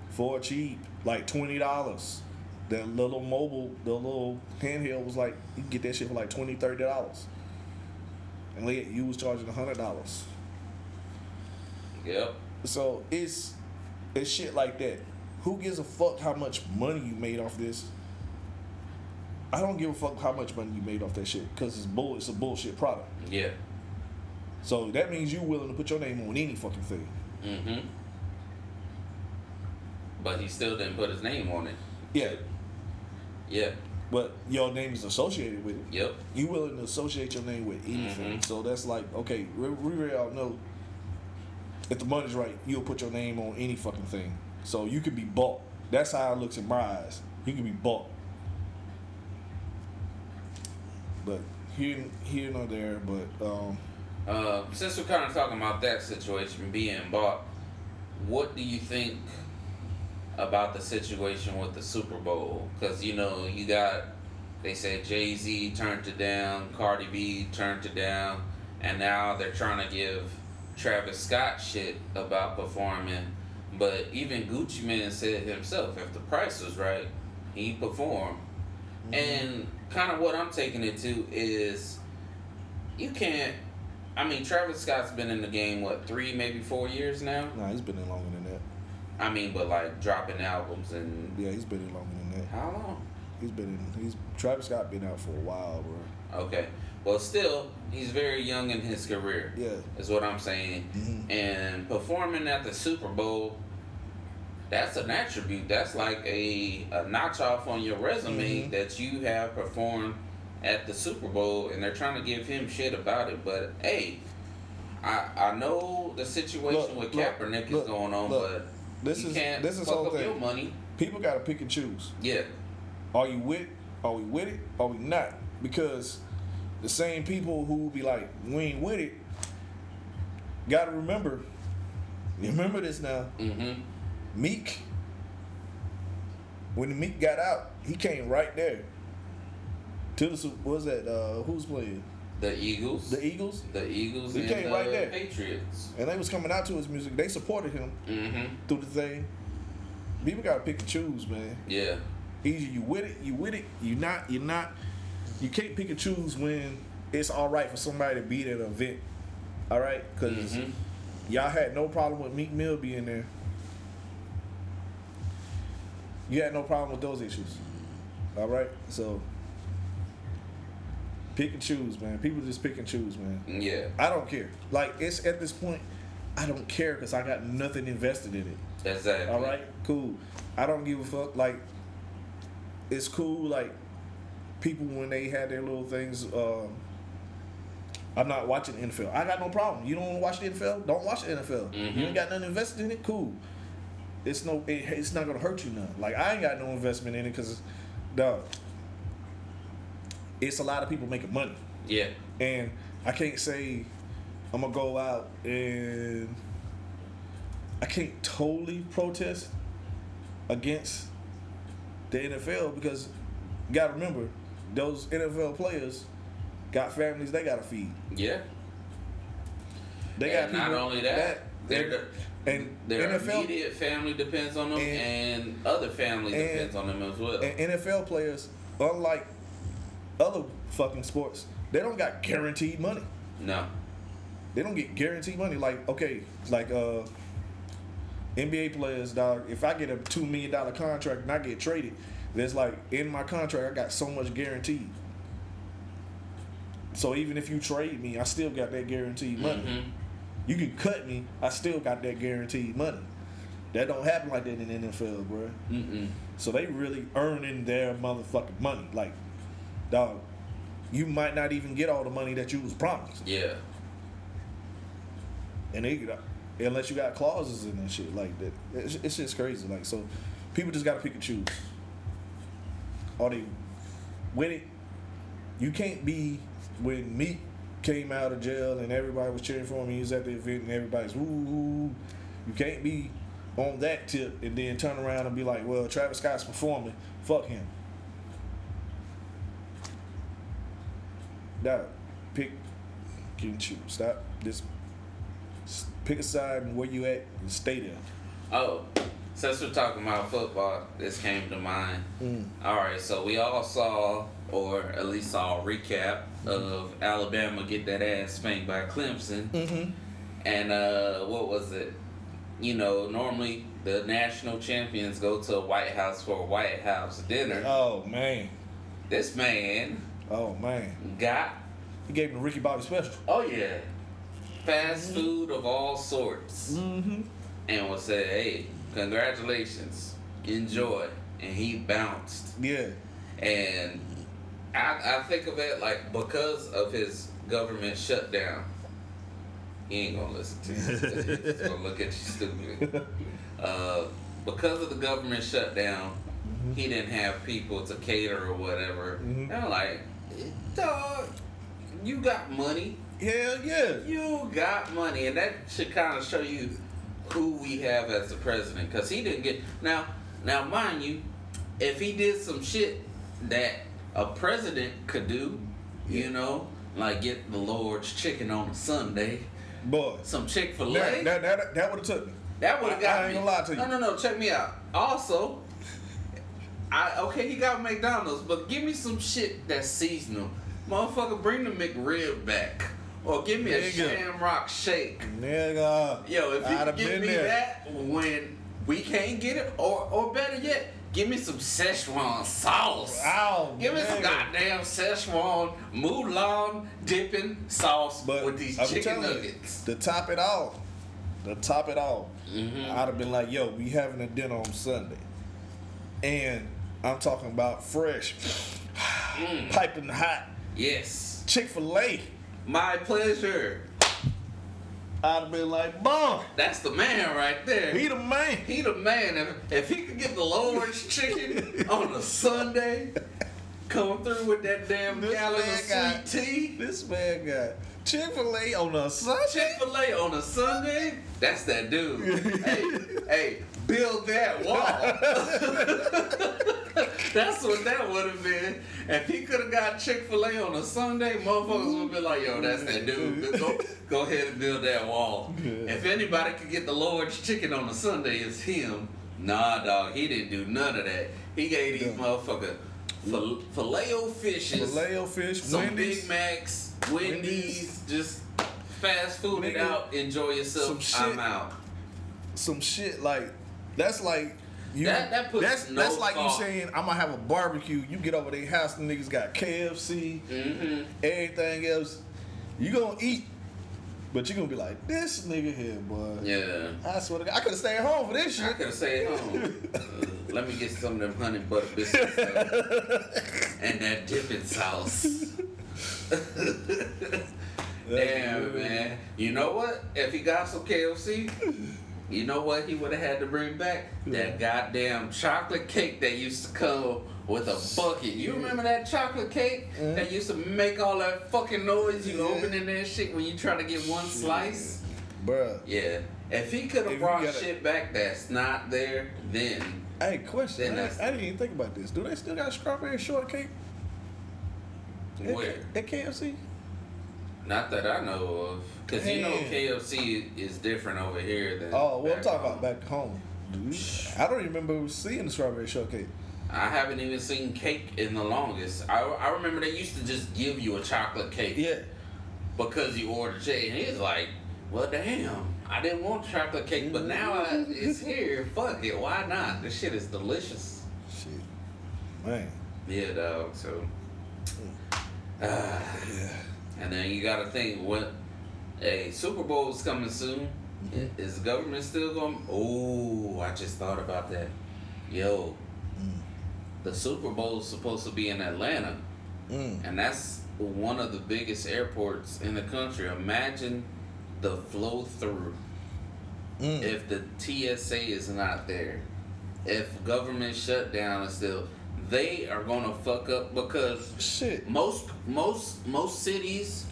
for cheap, like twenty dollars. The little mobile, the little handheld was like you can get that shit for like 20 30 dollars, and like, you was charging hundred dollars.
Yep.
So it's it's shit like that. Who gives a fuck how much money you made off this? I don't give a fuck how much money you made off that shit because it's bull. It's a bullshit product.
Yeah.
So that means you willing to put your name on any fucking thing.
Mm-hmm. But he still didn't put his name on it.
Yeah,
Yeah.
but your name is associated with it.
Yep.
You willing to associate your name with anything.
Mhm.
So that's like, okay, we, we really all know if the money's right, you'll put your name on any fucking thing. So you can be bought. That's how it looks in my eyes. You can be bought. But here, here nor there. But um,
Uh, since we're kind of talking about that situation being bought, what do you think about the situation with the Super Bowl? Because you know you got they said Jay Z turned it down, Cardi B turned it down, and now they're trying to give Travis Scott shit about performing. But even Gucci Mane said himself, if the price was right, he performed. Mm-hmm. And kind of what I'm taking it to is you can't. I mean, Travis Scott's been in the game what three, maybe four years now.
nah, he's been in longer than that.
I mean, but like dropping albums and
Yeah, he's been in longer than that.
how long?
He's been in. He's Travis Scott been out for a while, bro.
Okay, well, still he's very young in his career.
Yeah.
is what I'm saying.
Mhm.
And performing at the Super Bowl, that's an attribute. That's like a, a notch off on your resume
Mhm.
that you have performed at the Super Bowl, and they're trying to give him shit about it. But hey, I I know the situation
Look,
with Kaepernick
look,
is going on, but
This
you
is this is whole thing.
money.
People got to pick and choose.
Yeah,
Are you with? Are we with it? Are we not? Because the same people who will be like, we ain't with it. Got to remember. You remember this now.
mm-hmm.
Meek. When Meek got out, he came right there. To the was that? Uh, who's playing?
The Eagles,
The Eagles.
the Eagles,
He
and
came
the
right there.
Patriots.
And they was coming out to his music. They supported him
Mm-hmm.
through the thing. People gotta pick and choose, man.
Yeah,
Either you with it, you with it, you not, you're not. You can't pick and choose when it's all right for somebody to be at an event. All right, because
Mhm.
y'all had no problem with Meek Mill being there. You had no problem with those issues. All right, so pick and choose, man. People just pick and choose, man.
yeah,
I don't care. Like it's at this point, I don't care because I got nothing invested in it.
exactly.
All right, cool. I don't give a fuck. Like, it's cool. Like, people when they had their little things. Um, I'm not watching the NFL. I got no problem. You don't want to watch the NFL? Don't watch the NFL.
Mhm.
You ain't got nothing invested in it. Cool. It's no. It, it's not gonna hurt you none. Like I ain't got no investment in it because, dog. It's a lot of people making money.
Yeah,
And I can't say I'm gonna go out and I can't totally protest against the NFL because you gotta remember those NFL players got families they gotta feed.
yeah.
They got
not only that,
and,
their
and
their
NFL
immediate family depends on them, and,
And-
other family
and-
depends on them as well.
and NFL players, unlike other fucking sports, they don't got guaranteed money.
no,
They don't get guaranteed money. Like okay, like uh, NBA players, dog. If I get a two million dollar contract and I get traded, there's like in my contract I got so much guaranteed. So even if you trade me, I still got that guaranteed money.
Mhm.
You can cut me, I still got that guaranteed money. That don't happen like that in the NFL, bro.
Mm-mm.
So they really earning their motherfucking money. Like, dog, you might not even get all the money that you was promised.
yeah,
and they unless you got clauses in that shit like that, it's, it's just crazy. Like so, people just gotta pick and choose. Are they with it? You can't be when Meek came out of jail and everybody was cheering for him. He was at the event and everybody's woo woo. You can't be on that tip and then turn around and be like, well, Travis Scott's performing. Fuck him. Dog, pick and choose. Stop this pick a side and where you at and stay there.
Oh, since we're talking about football, this came to mind.
Mm.
All right, so we all saw, or at least saw a recap of Alabama get that ass spanked by Clemson.
Mm-hmm.
And uh, what was it? You know, normally the national champions go to a White House for a White House dinner.
Oh man.
This man
Oh man.
got,
He gave him the Ricky Bobby special.
oh yeah, fast food of all sorts,
Mm-hmm.
and would say, "Hey, congratulations, enjoy," and he bounced.
Yeah.
And I, I think of it like because of his government shutdown, he ain't gonna listen to you. He's gonna look at you stupid. Uh, because of the government shutdown, he didn't have people to cater or whatever.
Mhm.
And I'm like, dog, you got money.
Hell yeah.
You got money, and that should kind of show you who we have as the president. Cause he didn't get now. Now, mind you, if he did some shit that a president could do,
Yeah.
you know, like get the Lord's chicken on a Sunday,
Boy.
some Chick Fil A.
that, that, that would have took me.
that would have
I-
got
I ain't
me.
gonna lie to you.
No, no, no. Check me out. Also, I okay, he got McDonald's, but give me some shit that's seasonal. Motherfucker, bring the McRib back, or give me a
Nigga.
Shamrock Shake.
Nigga.
Yo, if you
have
give me
there.
that when we can't get it, or or better yet, give me some Szechuan sauce.
Ow,
Give me some goddamn Szechuan Mulan dipping sauce
But
with these
I'm
chicken
telling you,
nuggets.
to top it all, to top it all,
Mhm.
I'd have been like, yo, we having a dinner on Sunday. And I'm talking about fresh,
Mm.
piping hot
Yes,
Chick fil A.
my pleasure.
I'd have been like, boy,
That's the man right there.
he the man.
He the man. If, if he could get the Lord's chicken on a Sunday, come through with that damn
This
gallon of
got-
tea,
This man got Chick fil A on a Sunday.
Chick Fil A on a Sunday, that's that dude. hey, hey, build that wall. that's what that would have been. If he could have got Chick Fil A on a Sunday, motherfuckers would be like, "Yo, that's that dude. Go, go ahead and build that wall." If anybody could get the Lord's chicken on a Sunday, it's him. Nah, dog, he didn't do none of that. He gave these
Yeah.
motherfucker fil- filet fishes,
Filet fish,
some
Wendy's.
Big Macs, Wendy's,
Wendy's.
just fast food it out, enjoy yourself.
some shit.
I'm out.
some shit like that's like you.
That- that puts
that's
no
that's like
thought.
you saying I'm gonna have a barbecue. You get over their house, the niggas got KFC,
Mm-hmm.
everything else. You gonna eat, but you gonna be like this nigga here, boy.
Yeah.
I swear to God, I could have stayed home for this shit.
I could have stayed home. Uh, let me get some of them honey butter biscuits and that dipping sauce. Damn, man. You know what? If he got some KFC, you know what he would have had to bring back? That goddamn chocolate cake that used to come with a bucket. You remember that chocolate cake
Mhm.
that used to make all that fucking noise you
Yeah.
opening that shit when you try to get one slice?
Bruh.
Yeah. If he could have brought
gotta-
shit back that's not there, then
Hey, question.
Then
I, I didn't even think about this. Do they still got strawberry shortcake at,
where?
at KFC?
Not that I know of. Because you know KFC is different over here than.
Oh, well, I'm talking
home.
about back home. Dude, I don't even remember seeing the strawberry shortcake.
I haven't even seen cake in the longest. I, I remember they used to just give you a chocolate cake
Yeah.
because you ordered it. And he's like, well, damn, I didn't want chocolate cake, but now I, it's here. Fuck it. Why not? This shit is delicious.
Shit. Man.
Yeah, dog. So. Ah.
Yeah.
And then you got to think what. Hey, Super Bowl's coming soon.
Mhm.
Is the government still going? Oh, I just thought about that. Yo,
Mm.
the Super Bowl's supposed to be in Atlanta,
Mm.
and that's one of the biggest airports in the country. Imagine the flow through
Mm.
if the TSA is not there, if government shutdown is still. They are gonna fuck up because
Shit.
most most most cities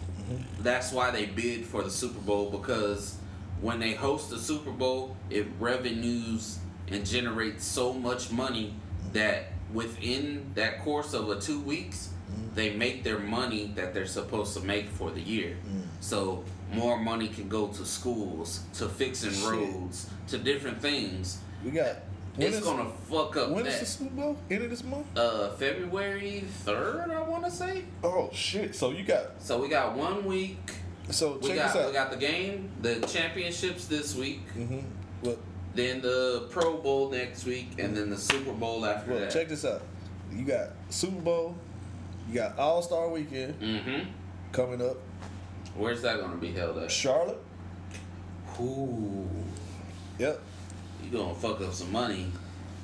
that's why they bid for the super bowl because when they host the super bowl it revenues and generates so much money that within that course of a two weeks mm-hmm. they make their money that they're supposed to make for the year mm. so more money can go to schools to fixing
Shit.
roads to different things
We got. When
it's
is-
gonna fuck up
When is
that
the Super Bowl? End of this month?
uh february 3rd i want to say
Oh shit! So you got.
so we got one week
So
We
check
got
this out.
we got the game, the championships this week,
mm-hmm. Well,
then the Pro Bowl next week, and then the Super Bowl after
well,
that.
check this out. You got Super Bowl. You got All Star Weekend
Mm-hmm.
coming up.
Where's that gonna be held at?
Charlotte.
Ooh,
Yep.
You gonna fuck up some money.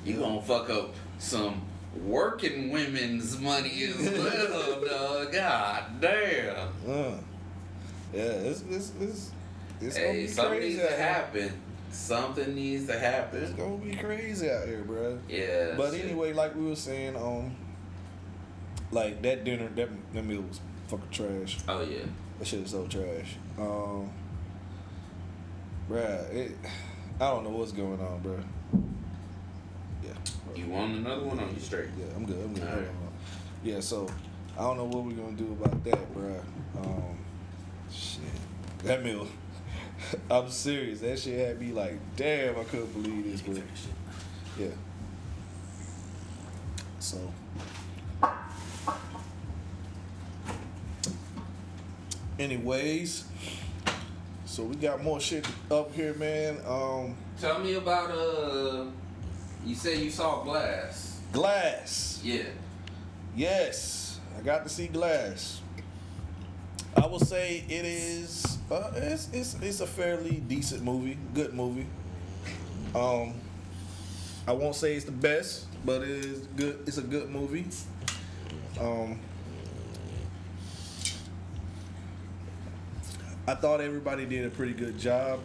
You
Yeah.
gonna fuck up some working women's money as well, dog. God damn.
Uh, yeah, it's it's it's it's gonna
Hey,
be
something
crazy.
needs to happen. Something needs to happen.
It's gonna be crazy out here, bro.
Yeah.
But
shit.
anyway, like we were saying, um, like that dinner, that that meal was fucking trash.
Oh yeah.
That shit is so trash. Um, bruh, it, I don't know what's going on, bruh. Yeah. bruh.
You want another one? Or you straight?
Yeah, I'm good. I'm good. On. Yeah, so I don't know what we're gonna do about that, bruh. Um, shit, that meal. I'm serious. That shit had me like, damn, I couldn't believe this, bro. Yeah. So. Anyways, so we got more shit up here, man. Um,
Tell me about uh. You said you saw Glass.
Glass.
Yeah.
Yes, I got to see Glass. I will say it is. Uh, it's, it's it's a fairly decent movie, good movie. Um, I won't say it's the best, but it is good. It's a good movie. Um, I thought everybody did a pretty good job.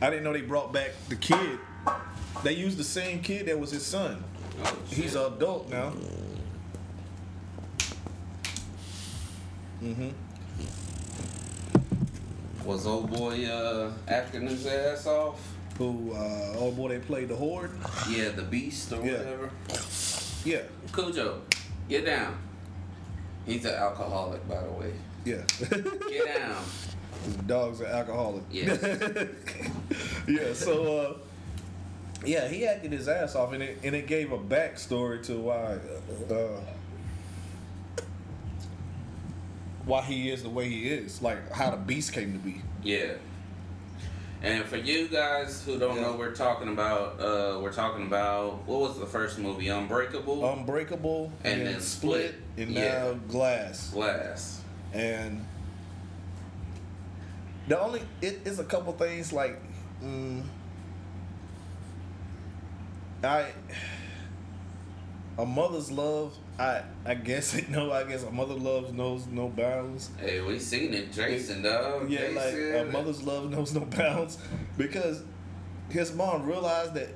I didn't know they brought back the kid. They used the same kid that was his son.
Oh,
He's an adult now. Mm-hmm.
Was old boy uh acting his ass off?
Who? Uh, oh boy, they played the horde.
Yeah, the beast or
Yeah.
whatever.
Yeah,
Cujo, get down. He's an alcoholic, by the way.
yeah.
Get down.
Dogs are alcoholic.
Yeah.
yeah. So, uh, yeah, he acted his ass off, and it and it gave a backstory to why. Uh, why he is the way he is, like how the beast came to be.
Yeah. And for you guys who don't
Yeah.
know, we're talking about uh we're talking about what was the first movie? Unbreakable,
Unbreakable,
And then Split.
and
Yeah.
now Glass.
Glass.
and the only it is a couple things like mm, I a mother's love I I guess it no I guess a mother love knows no bounds
Hey, we seen it, Jason, dog.
yeah like a mother's love knows no bounds because his mom realized that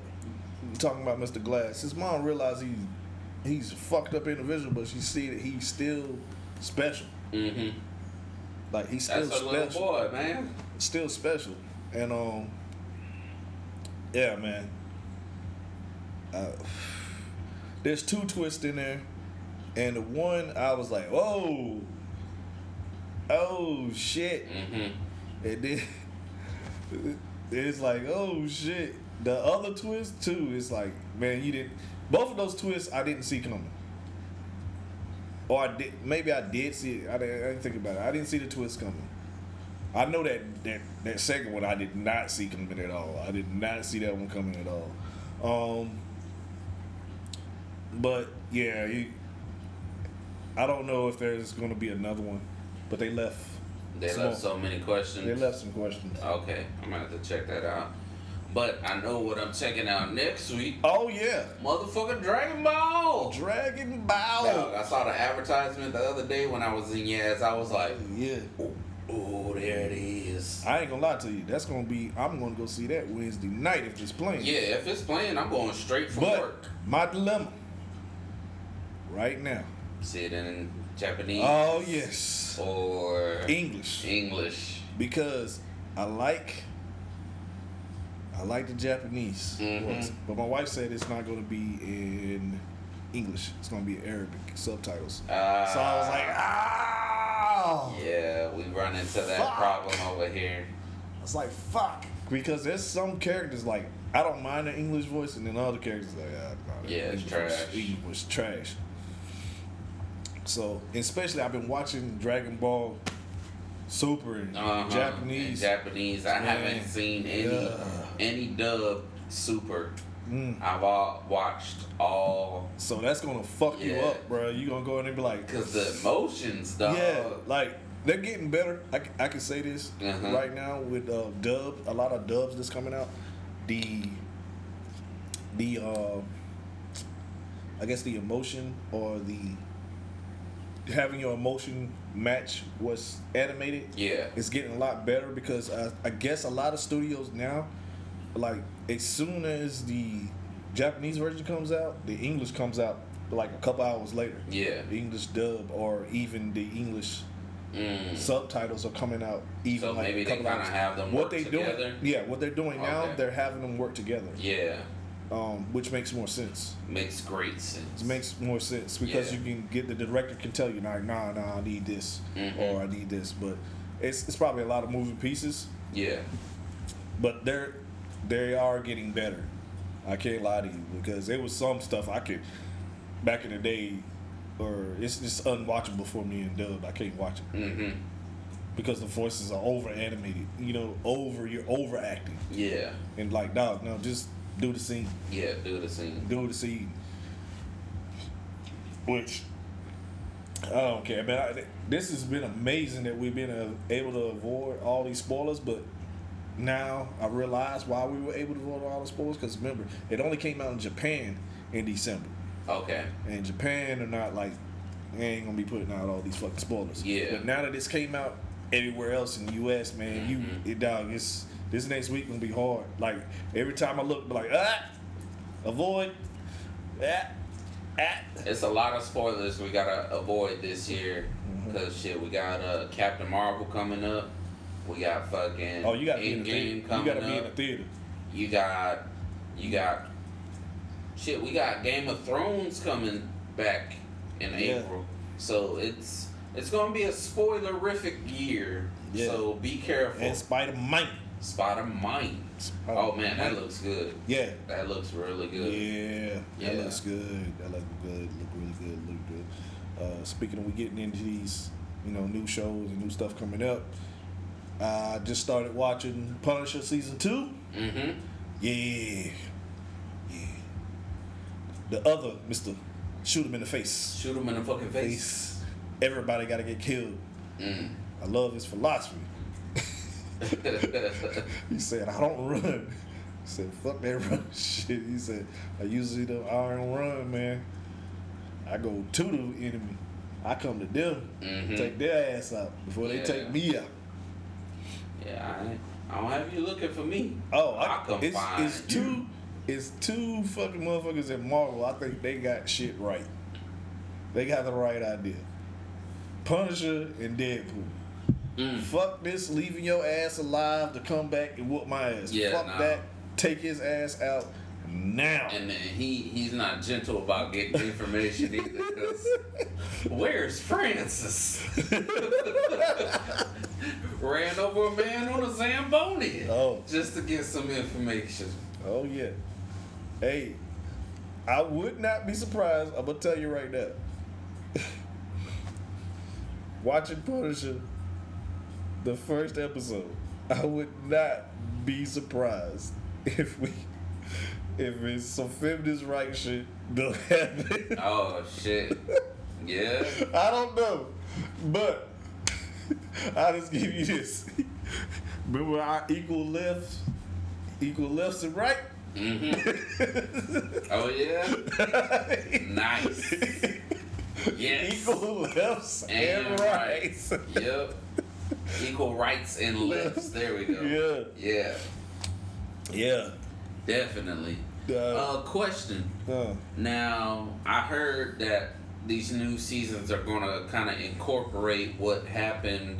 talking about Mr. Glass his mom realized he's he's a fucked up individual but she see that he's still special
Mhm.
Like he's still
That's a
special
little boy, man.
still special. And um, yeah, man. Uh, there's two twists in there, and the one I was like, oh, oh shit,
Mhm.
and then it's like, oh shit. The other twist too is like, man, you didn't. Both of those twists I didn't see coming. Or I did, maybe I did see it. I didn't, I didn't think about it. I didn't see the twist coming. I know that, that that second one I did not see coming at all. I did not see that one coming at all. Um, but yeah, you, I don't know if there's going to be another one, but they left.
They left so many questions.
They left some questions.
Okay, I'm gonna have to check that out. But I know what I'm checking out next week.
Oh yeah,
Motherfucking Dragon Ball.
Dragon Ball.
Dog, I saw the advertisement the other day when I was in Yaz. I was like,
Yeah,
oh, there it is.
I ain't gonna lie to you. That's gonna be. I'm gonna go see that Wednesday night if it's playing.
Yeah, if it's playing, I'm going straight from
But
work.
my dilemma right now.
See it in Japanese
Oh yes,
or
English
English.
because I like. I like the Japanese,
Mhm.
voice, but my wife said it's not going to be in English. It's going to be Arabic subtitles.
Uh,
so I was like, ah.
yeah, we run into that
Fuck.
problem over here.
I was like, fuck. Because there's some characters like I don't mind the English voice, and then other characters like, ah, nah,
Yeah, it's trash.
English was trash. So, especially I've been watching Dragon Ball Super in
Uh-huh.
Japanese.
In Japanese. I
Man.
haven't seen any
Yeah.
Any dub super.
Mm.
I've all watched all
So that's gonna fuck you up, bro. You gonna go in and be like,
because the emotions, dog.
yeah, like they're getting better. I, I can say this
Uh-huh.
right now with uh, dub, a lot of dubs that's coming out. The the uh, I guess the emotion or the having your emotion match what's animated
Yeah.
it's getting a lot better because I, I guess a lot of studios now, like as soon as the Japanese version comes out, the English comes out like a couple hours later.
Yeah.
The English dub or even the English
Mm.
subtitles are coming out even
So
like
maybe
a
they
couple
kinda
hours.
have them
what
work
they
together?
doing yeah what they're doing now they're having them work together
Yeah.
um, which makes more sense
Makes great sense.
it makes more sense because
Yeah.
you can get the director can tell you like nah nah I need this
Mhm.
or I need this but it's, it's probably a lot of moving pieces
Yeah.
but they're they are getting better. I can't lie to you because there was some stuff I could back in the day, or it's just unwatchable for me in dub. I can't watch it
Mm-hmm.
because the voices are over animated. You know, over you're overacting
Yeah.
and like dog, no, just do the scene,
Yeah. Do the scene.
do the scene. Which I don't care, man. I, this has been amazing that we've been uh, able to avoid all these spoilers, but now I realize why we were able to avoid all the spoilers. Because remember, it only came out in Japan in December,
Okay.
and Japan are not like they ain't gonna be putting out all these fucking spoilers.
Yeah.
But now that this came out everywhere else in the U.S., man,
Mhm.
you it dog, it's this next week gonna be hard. Like every time I look, like ah, avoid, ah, ah.
It's a lot of spoilers we gotta avoid this year
Mm-hmm.
because shit, we got uh, Captain Marvel coming up. We got fucking
Oh, you gotta be in the theater. You
coming
gotta be in the
up.
theater.
You got, you got, shit. We got Game of Thrones coming back in
Yeah.
April, so it's it's gonna be a spoilerific year.
Yeah.
So be careful.
And Spider Mike.
Spider Mine. Oh man, that looks good.
Yeah.
That looks really good.
Yeah, that
Yeah.
looks good. That looks good. Look really good. Look good. Uh, speaking of, we getting into these, you know, new shows and new stuff coming up. I just started watching Punisher season two.
Mm-hmm.
Yeah, yeah. The other Mister, shoot him in the face.
Shoot him in the fucking face.
Face. Everybody got to get killed.
Mm.
I love his philosophy. He said, I don't run. He said, fuck that run shit. He said, I usually don't, I don't run, man. I go to the enemy. I come to them,
Mhm.
take their ass out before they take me out.
Yeah, I, I don't have you looking for me.
Oh,
I,
I,
come
it's,
find
it's
you.
two, it's two fucking motherfuckers at Marvel. I think they got shit right. They got the right idea. Punisher and Deadpool.
Mm.
Fuck this, leaving your ass alive to come back and whoop my ass.
Yeah,
Fuck
nah.
that. Take his ass out now.
And then he he's not gentle about getting information either. where's Francis? Ran over a man on a Zamboni
Oh.
just to get some information.
Oh yeah. Hey, I would not be surprised. I'm gonna tell you right now. Watching Punisher, the first episode, I would not be surprised if we, if it's some feminist right shit don't happen.
Oh shit. Yeah.
I don't know, but I'll just give you this. Remember our equal left, equal lefts and right.
Mm-hmm. Oh yeah. Nice. Yes.
Equal lefts and,
And
rights.
Yep. Equal rights and lefts. There we go.
Yeah.
Yeah.
Yeah.
Definitely.
Uh,
Uh, question.
uh,
Now, I heard that these new seasons are going to kind of incorporate what happened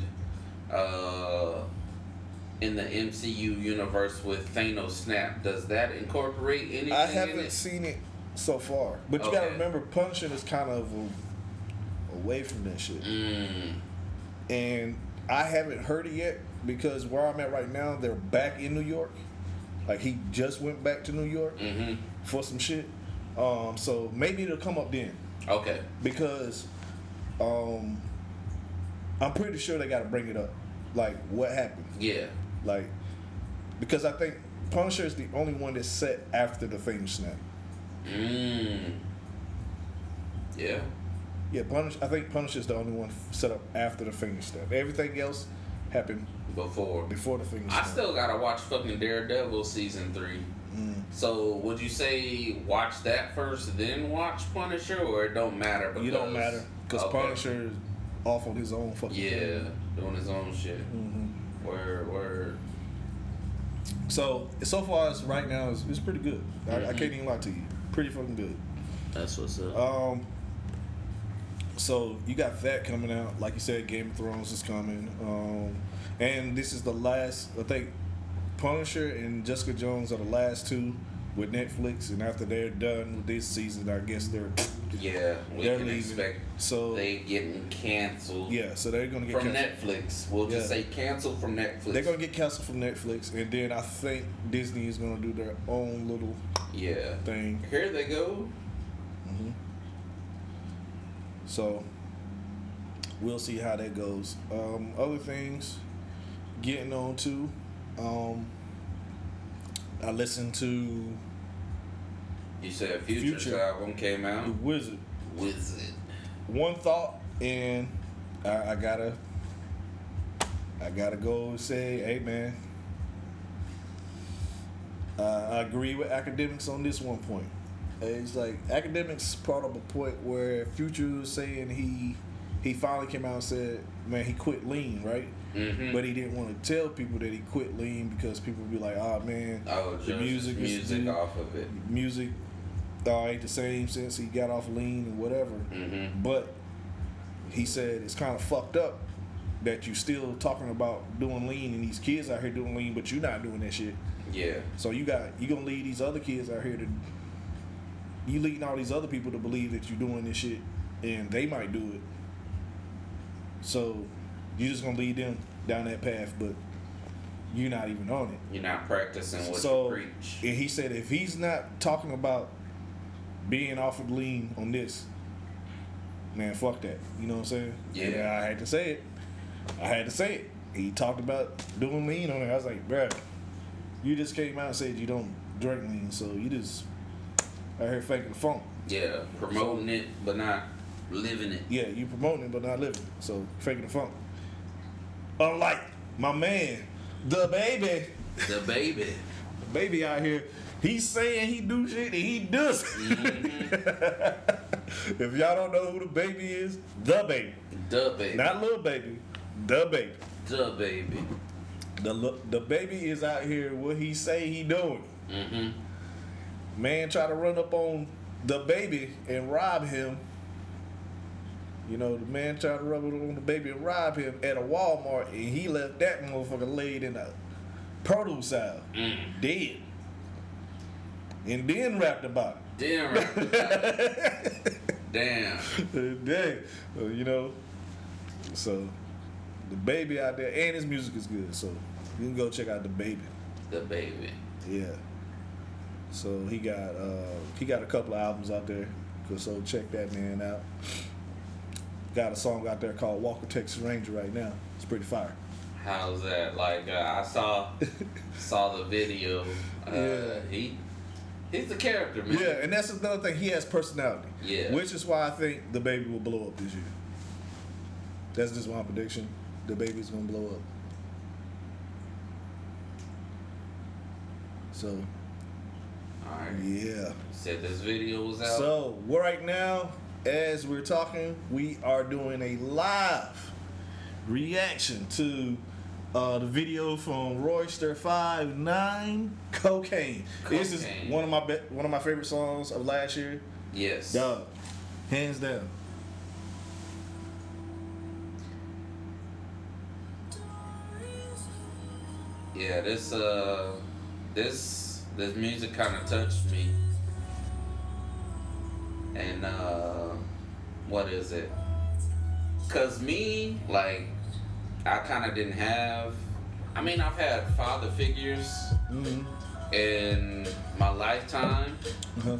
uh, in the MCU universe with Thanos Snap. Does that incorporate anything?
I haven't
it?
seen it so far, but you gotta remember, Punisher is kind of a, away from that shit,
Mm,
and I haven't heard it yet because where I'm at right now, they're back in New York. Like he just went back to New York
hmm
for some shit. Um, so maybe it'll come up then
Okay.
because um, I'm pretty sure they got to bring it up. Like what happened?
Yeah.
Like because I think Punisher is the only one that's set after the Fame Snap.
Mm. Yeah.
Yeah, Punish. I think Punisher's the only one set up after the finger snap. Everything else happened
Before.
before the finger
I
snap.
still gotta watch fucking Daredevil season three.
Mm.
So would you say watch that first, then watch Punisher, or it don't matter? Because,
you don't matter because
Okay.
Punisher is off on his own fucking.
Yeah, doing his own shit.
hmm
Word, word.
So so far as right now is it's pretty good. I, I
Mhm.
can't even lie to you. Pretty fucking good.
That's what's up.
Um. So you got that coming out, like you said, Game of Thrones is coming, um, and this is the last. I think Punisher and Jessica Jones are the last two with Netflix, and after they're done with this season, I guess they're
yeah, we
they're leaving.
expect
so
they getting canceled.
yeah, so they're gonna get
From
canceled.
Netflix, we'll just say canceled from Netflix.
They're gonna get canceled from Netflix, and then I think Disney is gonna do their own little
yeah.
thing.
Here they go.
hmm So we'll see how that goes. Um, other things, getting on to, um, I listened to
You said Future's
Future.
album came out. The.
Wizard.
Wizard.
One thought, and I, I gotta, I gotta go and say, hey man, uh, I agree with Akademiks on this one point. It's like Akademiks brought up a point where Future was saying he he finally came out and said, man, he quit lean, right?
Mm-hmm.
But he didn't want to tell people that he quit lean because people would be like, oh man,
oh,
the music
music,
is
off of it.
music uh, ain't the same since he got off lean and whatever.
Mm-hmm.
But he said it's kind of fucked up that you still talking about doing lean and these kids out here doing lean, but you're not doing that shit.
Yeah.
So you got you gonna lead these other kids out here to you leading all these other people to believe that you're doing this shit and they might do it. So you just gonna lead them down that path, but you're not even on it.
You're not practicing what
so
you preach.
and he said if he's not talking about being off of lean on this, man, fuck that. You know what I'm saying?
Yeah.
And I had to say it. I had to say it. He talked about doing lean on it. I was like, bruh, you just came out and said you don't drink lean, so you just out here faking the funk.
Yeah, promoting it but not living it.
Yeah, you promoting it but not living. it. So faking the funk. Unlike my man, DaBaby.
The baby.
DaBaby out here, he's saying he do shit and he does.
Mm-hmm.
if y'all don't know who DaBaby is, DaBaby,
The baby.
not little baby, DaBaby.
the baby.
The DaBaby is out here. What he say he doing?
Mm-hmm.
Man, try to run up on DaBaby and rob him. You know, the man tried to rub it on DaBaby and rob him at a Walmart, and he left that motherfucker laid in a produce aisle,
Mm.
dead, and then rapped about it.
Damn. right. Damn.
Dang. So, you know, so DaBaby out there, and his music is good. So you can go check out DaBaby.
The baby.
Yeah. So he got uh, he got a couple of albums out there. So check that man out. Got a song out there called Walker Texas Ranger right now. It's pretty fire.
How's that? Like uh, I saw saw the video. Uh,
Yeah.
He he's a character, man.
Yeah, and that's another thing. He has personality.
Yeah.
Which is why I think DaBaby will blow up this year. That's just my prediction. DaBaby's gonna blow up. So
All right.
yeah.
Said this video was out.
So right now, as we're talking, we are doing a live reaction to uh, the video from Royce da Five Nine Cocaine. This is one of my be- one of my favorite songs of last year.
yes.
Dog, hands down.
Yeah, this uh this this music kind of touched me. And uh what is it? Cuz me like I kind of didn't have I mean, I've had father figures
Mm-hmm.
in my lifetime,
Uh-huh.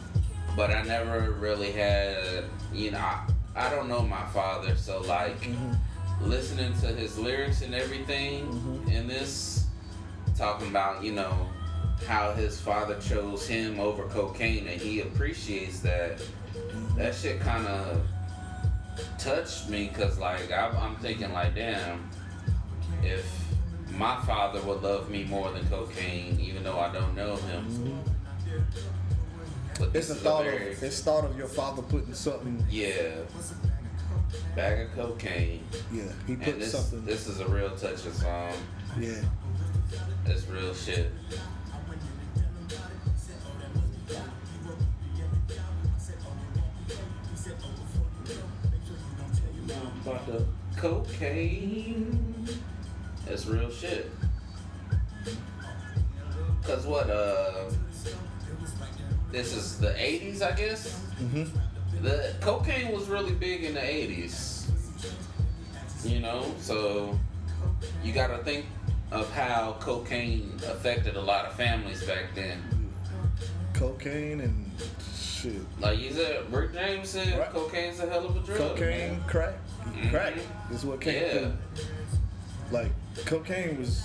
but I never really had, you know, I, I don't know my father, so like
Mm-hmm.
listening to his lyrics and everything
Mhm.
in this, talking about, you know, how his father chose him over cocaine and he appreciates that. That shit kind of touched me because like I'm, I'm thinking like damn if my father would love me more than cocaine even though i don't know him but
It's a thought
very,
of it's thought of your father putting something.
yeah bag of cocaine
Yeah, he
and
put
this,
something.
this is a real touching song
yeah.
it's real shit about the cocaine. It's real shit. Cause what? Uh, this is the '80s, I guess.
Mhm.
The cocaine was really big in the '80s. You know, so you got to think of how cocaine affected a lot of families back then.
Cocaine and shit.
Like you said, Rick James said,
Right.
cocaine's a hell of a drug.
Cocaine,
man.
crack,
Mhm.
crack is what came
Yeah.
through. Like cocaine was.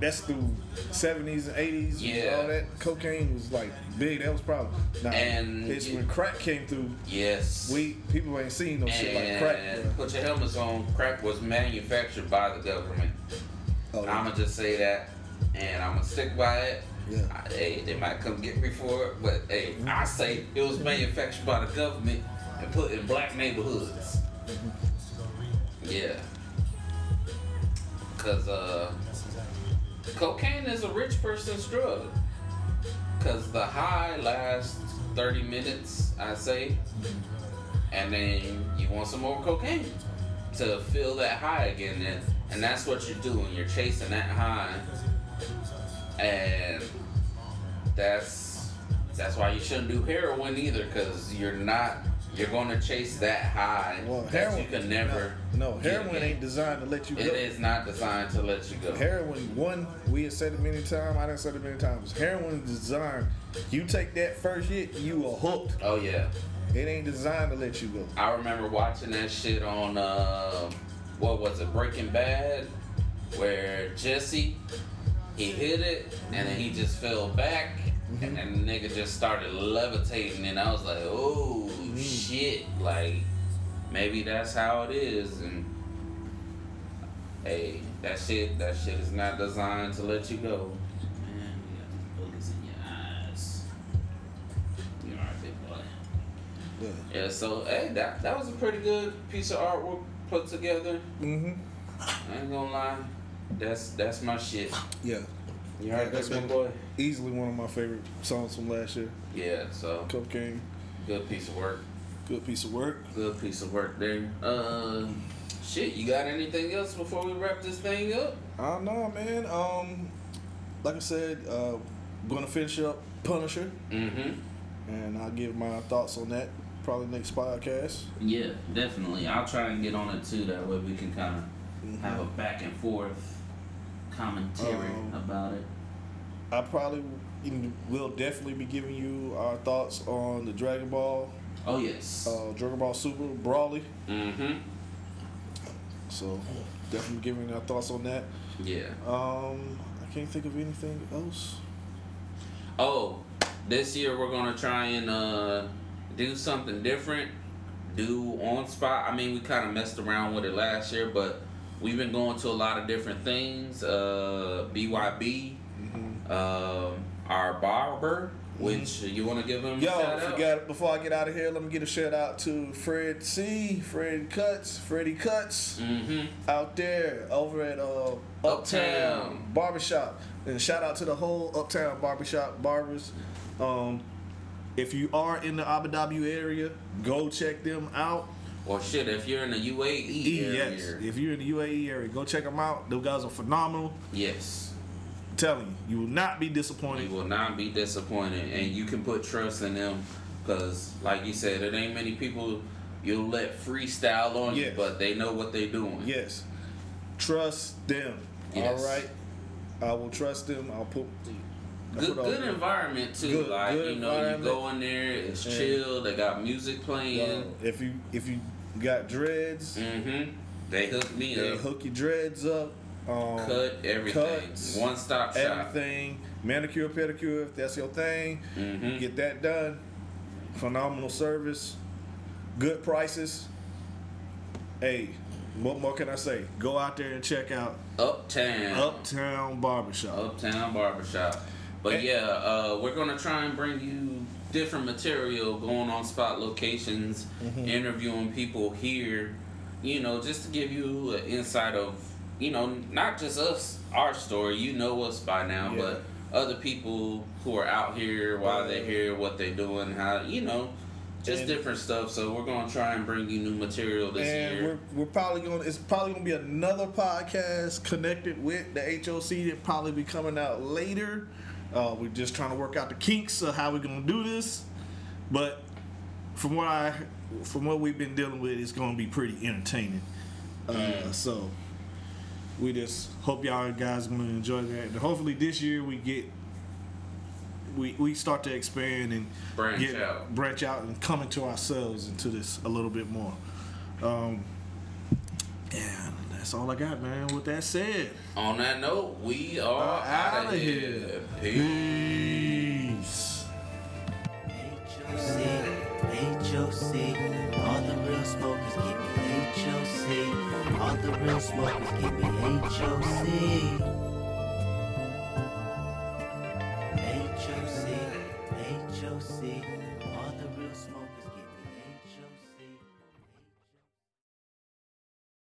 That's through seventies and eighties.
Yeah.
all that cocaine was like big. That was probably. Now,
And
it's when crack came through.
Yes.
We people ain't seen no shit like crack.
And
bruh.
put your helmets on. Crack was manufactured by the government.
Oh,
And I'm gonna just say that, and I'm gonna stick by it.
Yeah.
I- hey, they might come get me for it, but hey, I say it was manufactured by the government and put in black neighborhoods. Yeah. Cause uh, cocaine is a rich person's drug. Cause the high lasts 30 minutes, I say, and then you want some more cocaine to feel that high again, and and that's what you're doing. You're chasing that high, and that's that's why you shouldn't do heroin either, because you're not you're going to chase that high
Well,
that
heroin
you can never.
No,
get
heroin ain't designed to let you go.
It is not designed to let you go.
Heroin, one, we have said it many times. I done said it many times. Heroin is designed. You take that first hit, you are hooked.
Oh yeah,
It ain't designed to let you go.
I remember watching that shit on uh, what was it, Breaking Bad, where Jesse he hit it and then he just fell back and then the nigga just started levitating and I was like, oh shit, like maybe that's how it is and hey, that shit that shit is not designed to let you go. Man, you got bullets in your eyes. You alright, big boy.
Yeah.
Yeah, so hey, that that was a pretty good piece of artwork put together.
Mm-hmm.
I ain't gonna lie, that's that's my shit.
Yeah.
You heard
that's
that, big
one-
boy?
Easily one of my favorite songs from last year.
Yeah, so
Cocaine.
good piece of work.
Good piece of work.
Good piece of work there. Uh, shit, you got anything else before we wrap this thing up?
I don't know, man. Um, like I said, uh, gonna finish up Punisher,
Mm-hmm.
and I'll give my thoughts on that probably next podcast.
Yeah, definitely. I'll try and get on it too. That way we can kind of have a back and forth commentary
Um,
about it.
I probably will definitely be giving you our thoughts on the Dragon Ball,
Oh yes.
uh, Dragon Ball Super Broly.
mm-hmm.
So definitely giving our thoughts on that.
Yeah.
Um, I can't think of anything else.
Oh, this year we're gonna try and uh, do something different. Do on spot. I mean, we kind of messed around with it last year, but we've been going to a lot of different things. Uh, BYB, um, our barber, which you want to give him
Yo,
a shout out?
before I get out of here, let me get a shout out to Fred C, Fred Cuts, Freddie Cuts
Mm-hmm.
out there over at uh, Uptown,
Uptown.
Barbershop. And shout out to the whole Uptown Barbershop barbers. Um, if you are in the Abu Dhabi area, go check them out.
Or shit, if you're in the UAE
E,
area,
yes. If you're in the UAE area, go check them out. Those guys are phenomenal.
yes,
I'm telling you, you will not be disappointed.
you will not be disappointed, and you can put trust in them, because like you said, it ain't many people you'll let freestyle on you,
Yes.
but they know what they're doing.
Yes. Trust them.
Yes.
All right. I will trust them. I'll put.
Good, good environment too.
Good-
like
good
you know, you go in there, it's chill. They got music playing.
if you if you got dreads,
mm-hmm. They hook me up.
they
up,
hook your dreads up. Um,
cut everything,
cuts,
one stop shop.
everything, manicure, pedicure, if that's your thing,
Mhm.
get that done. Phenomenal service, good prices. hey, what more can I say? Go out there and check out
Uptown.
Uptown Barbershop.
Uptown Barbershop. But
And-
yeah, uh, we're gonna try and bring you different material, going on spot locations,
Mm-hmm.
interviewing people here. You know, just to give you an insight of, you know, not just us, our story. You know us by now,
Yeah.
but other people who are out here, why they're here, what they're doing, how you know, just
And-
different stuff. So we're gonna try and bring you new material this
and
year.
we're, we're probably going to it's probably going to be another podcast connected with the HOC that probably be coming out later uh, we're just trying to work out the kinks of how we're going to do this but from what i from what we've been dealing with it's going to be pretty entertaining uh, so we just hope y'all guys are going to enjoy that and hopefully this year we get we, we start to expand and
Branch
get,
out.
branch out and come into ourselves into this a little bit more. Um, and that's all I got, man. With that said,
On that note, we are
Uh,
out
outta
of
here.
here. Peace.
peace.
HOC, HOC, all the real smokers give me HOC, all the real smokers give me HOC.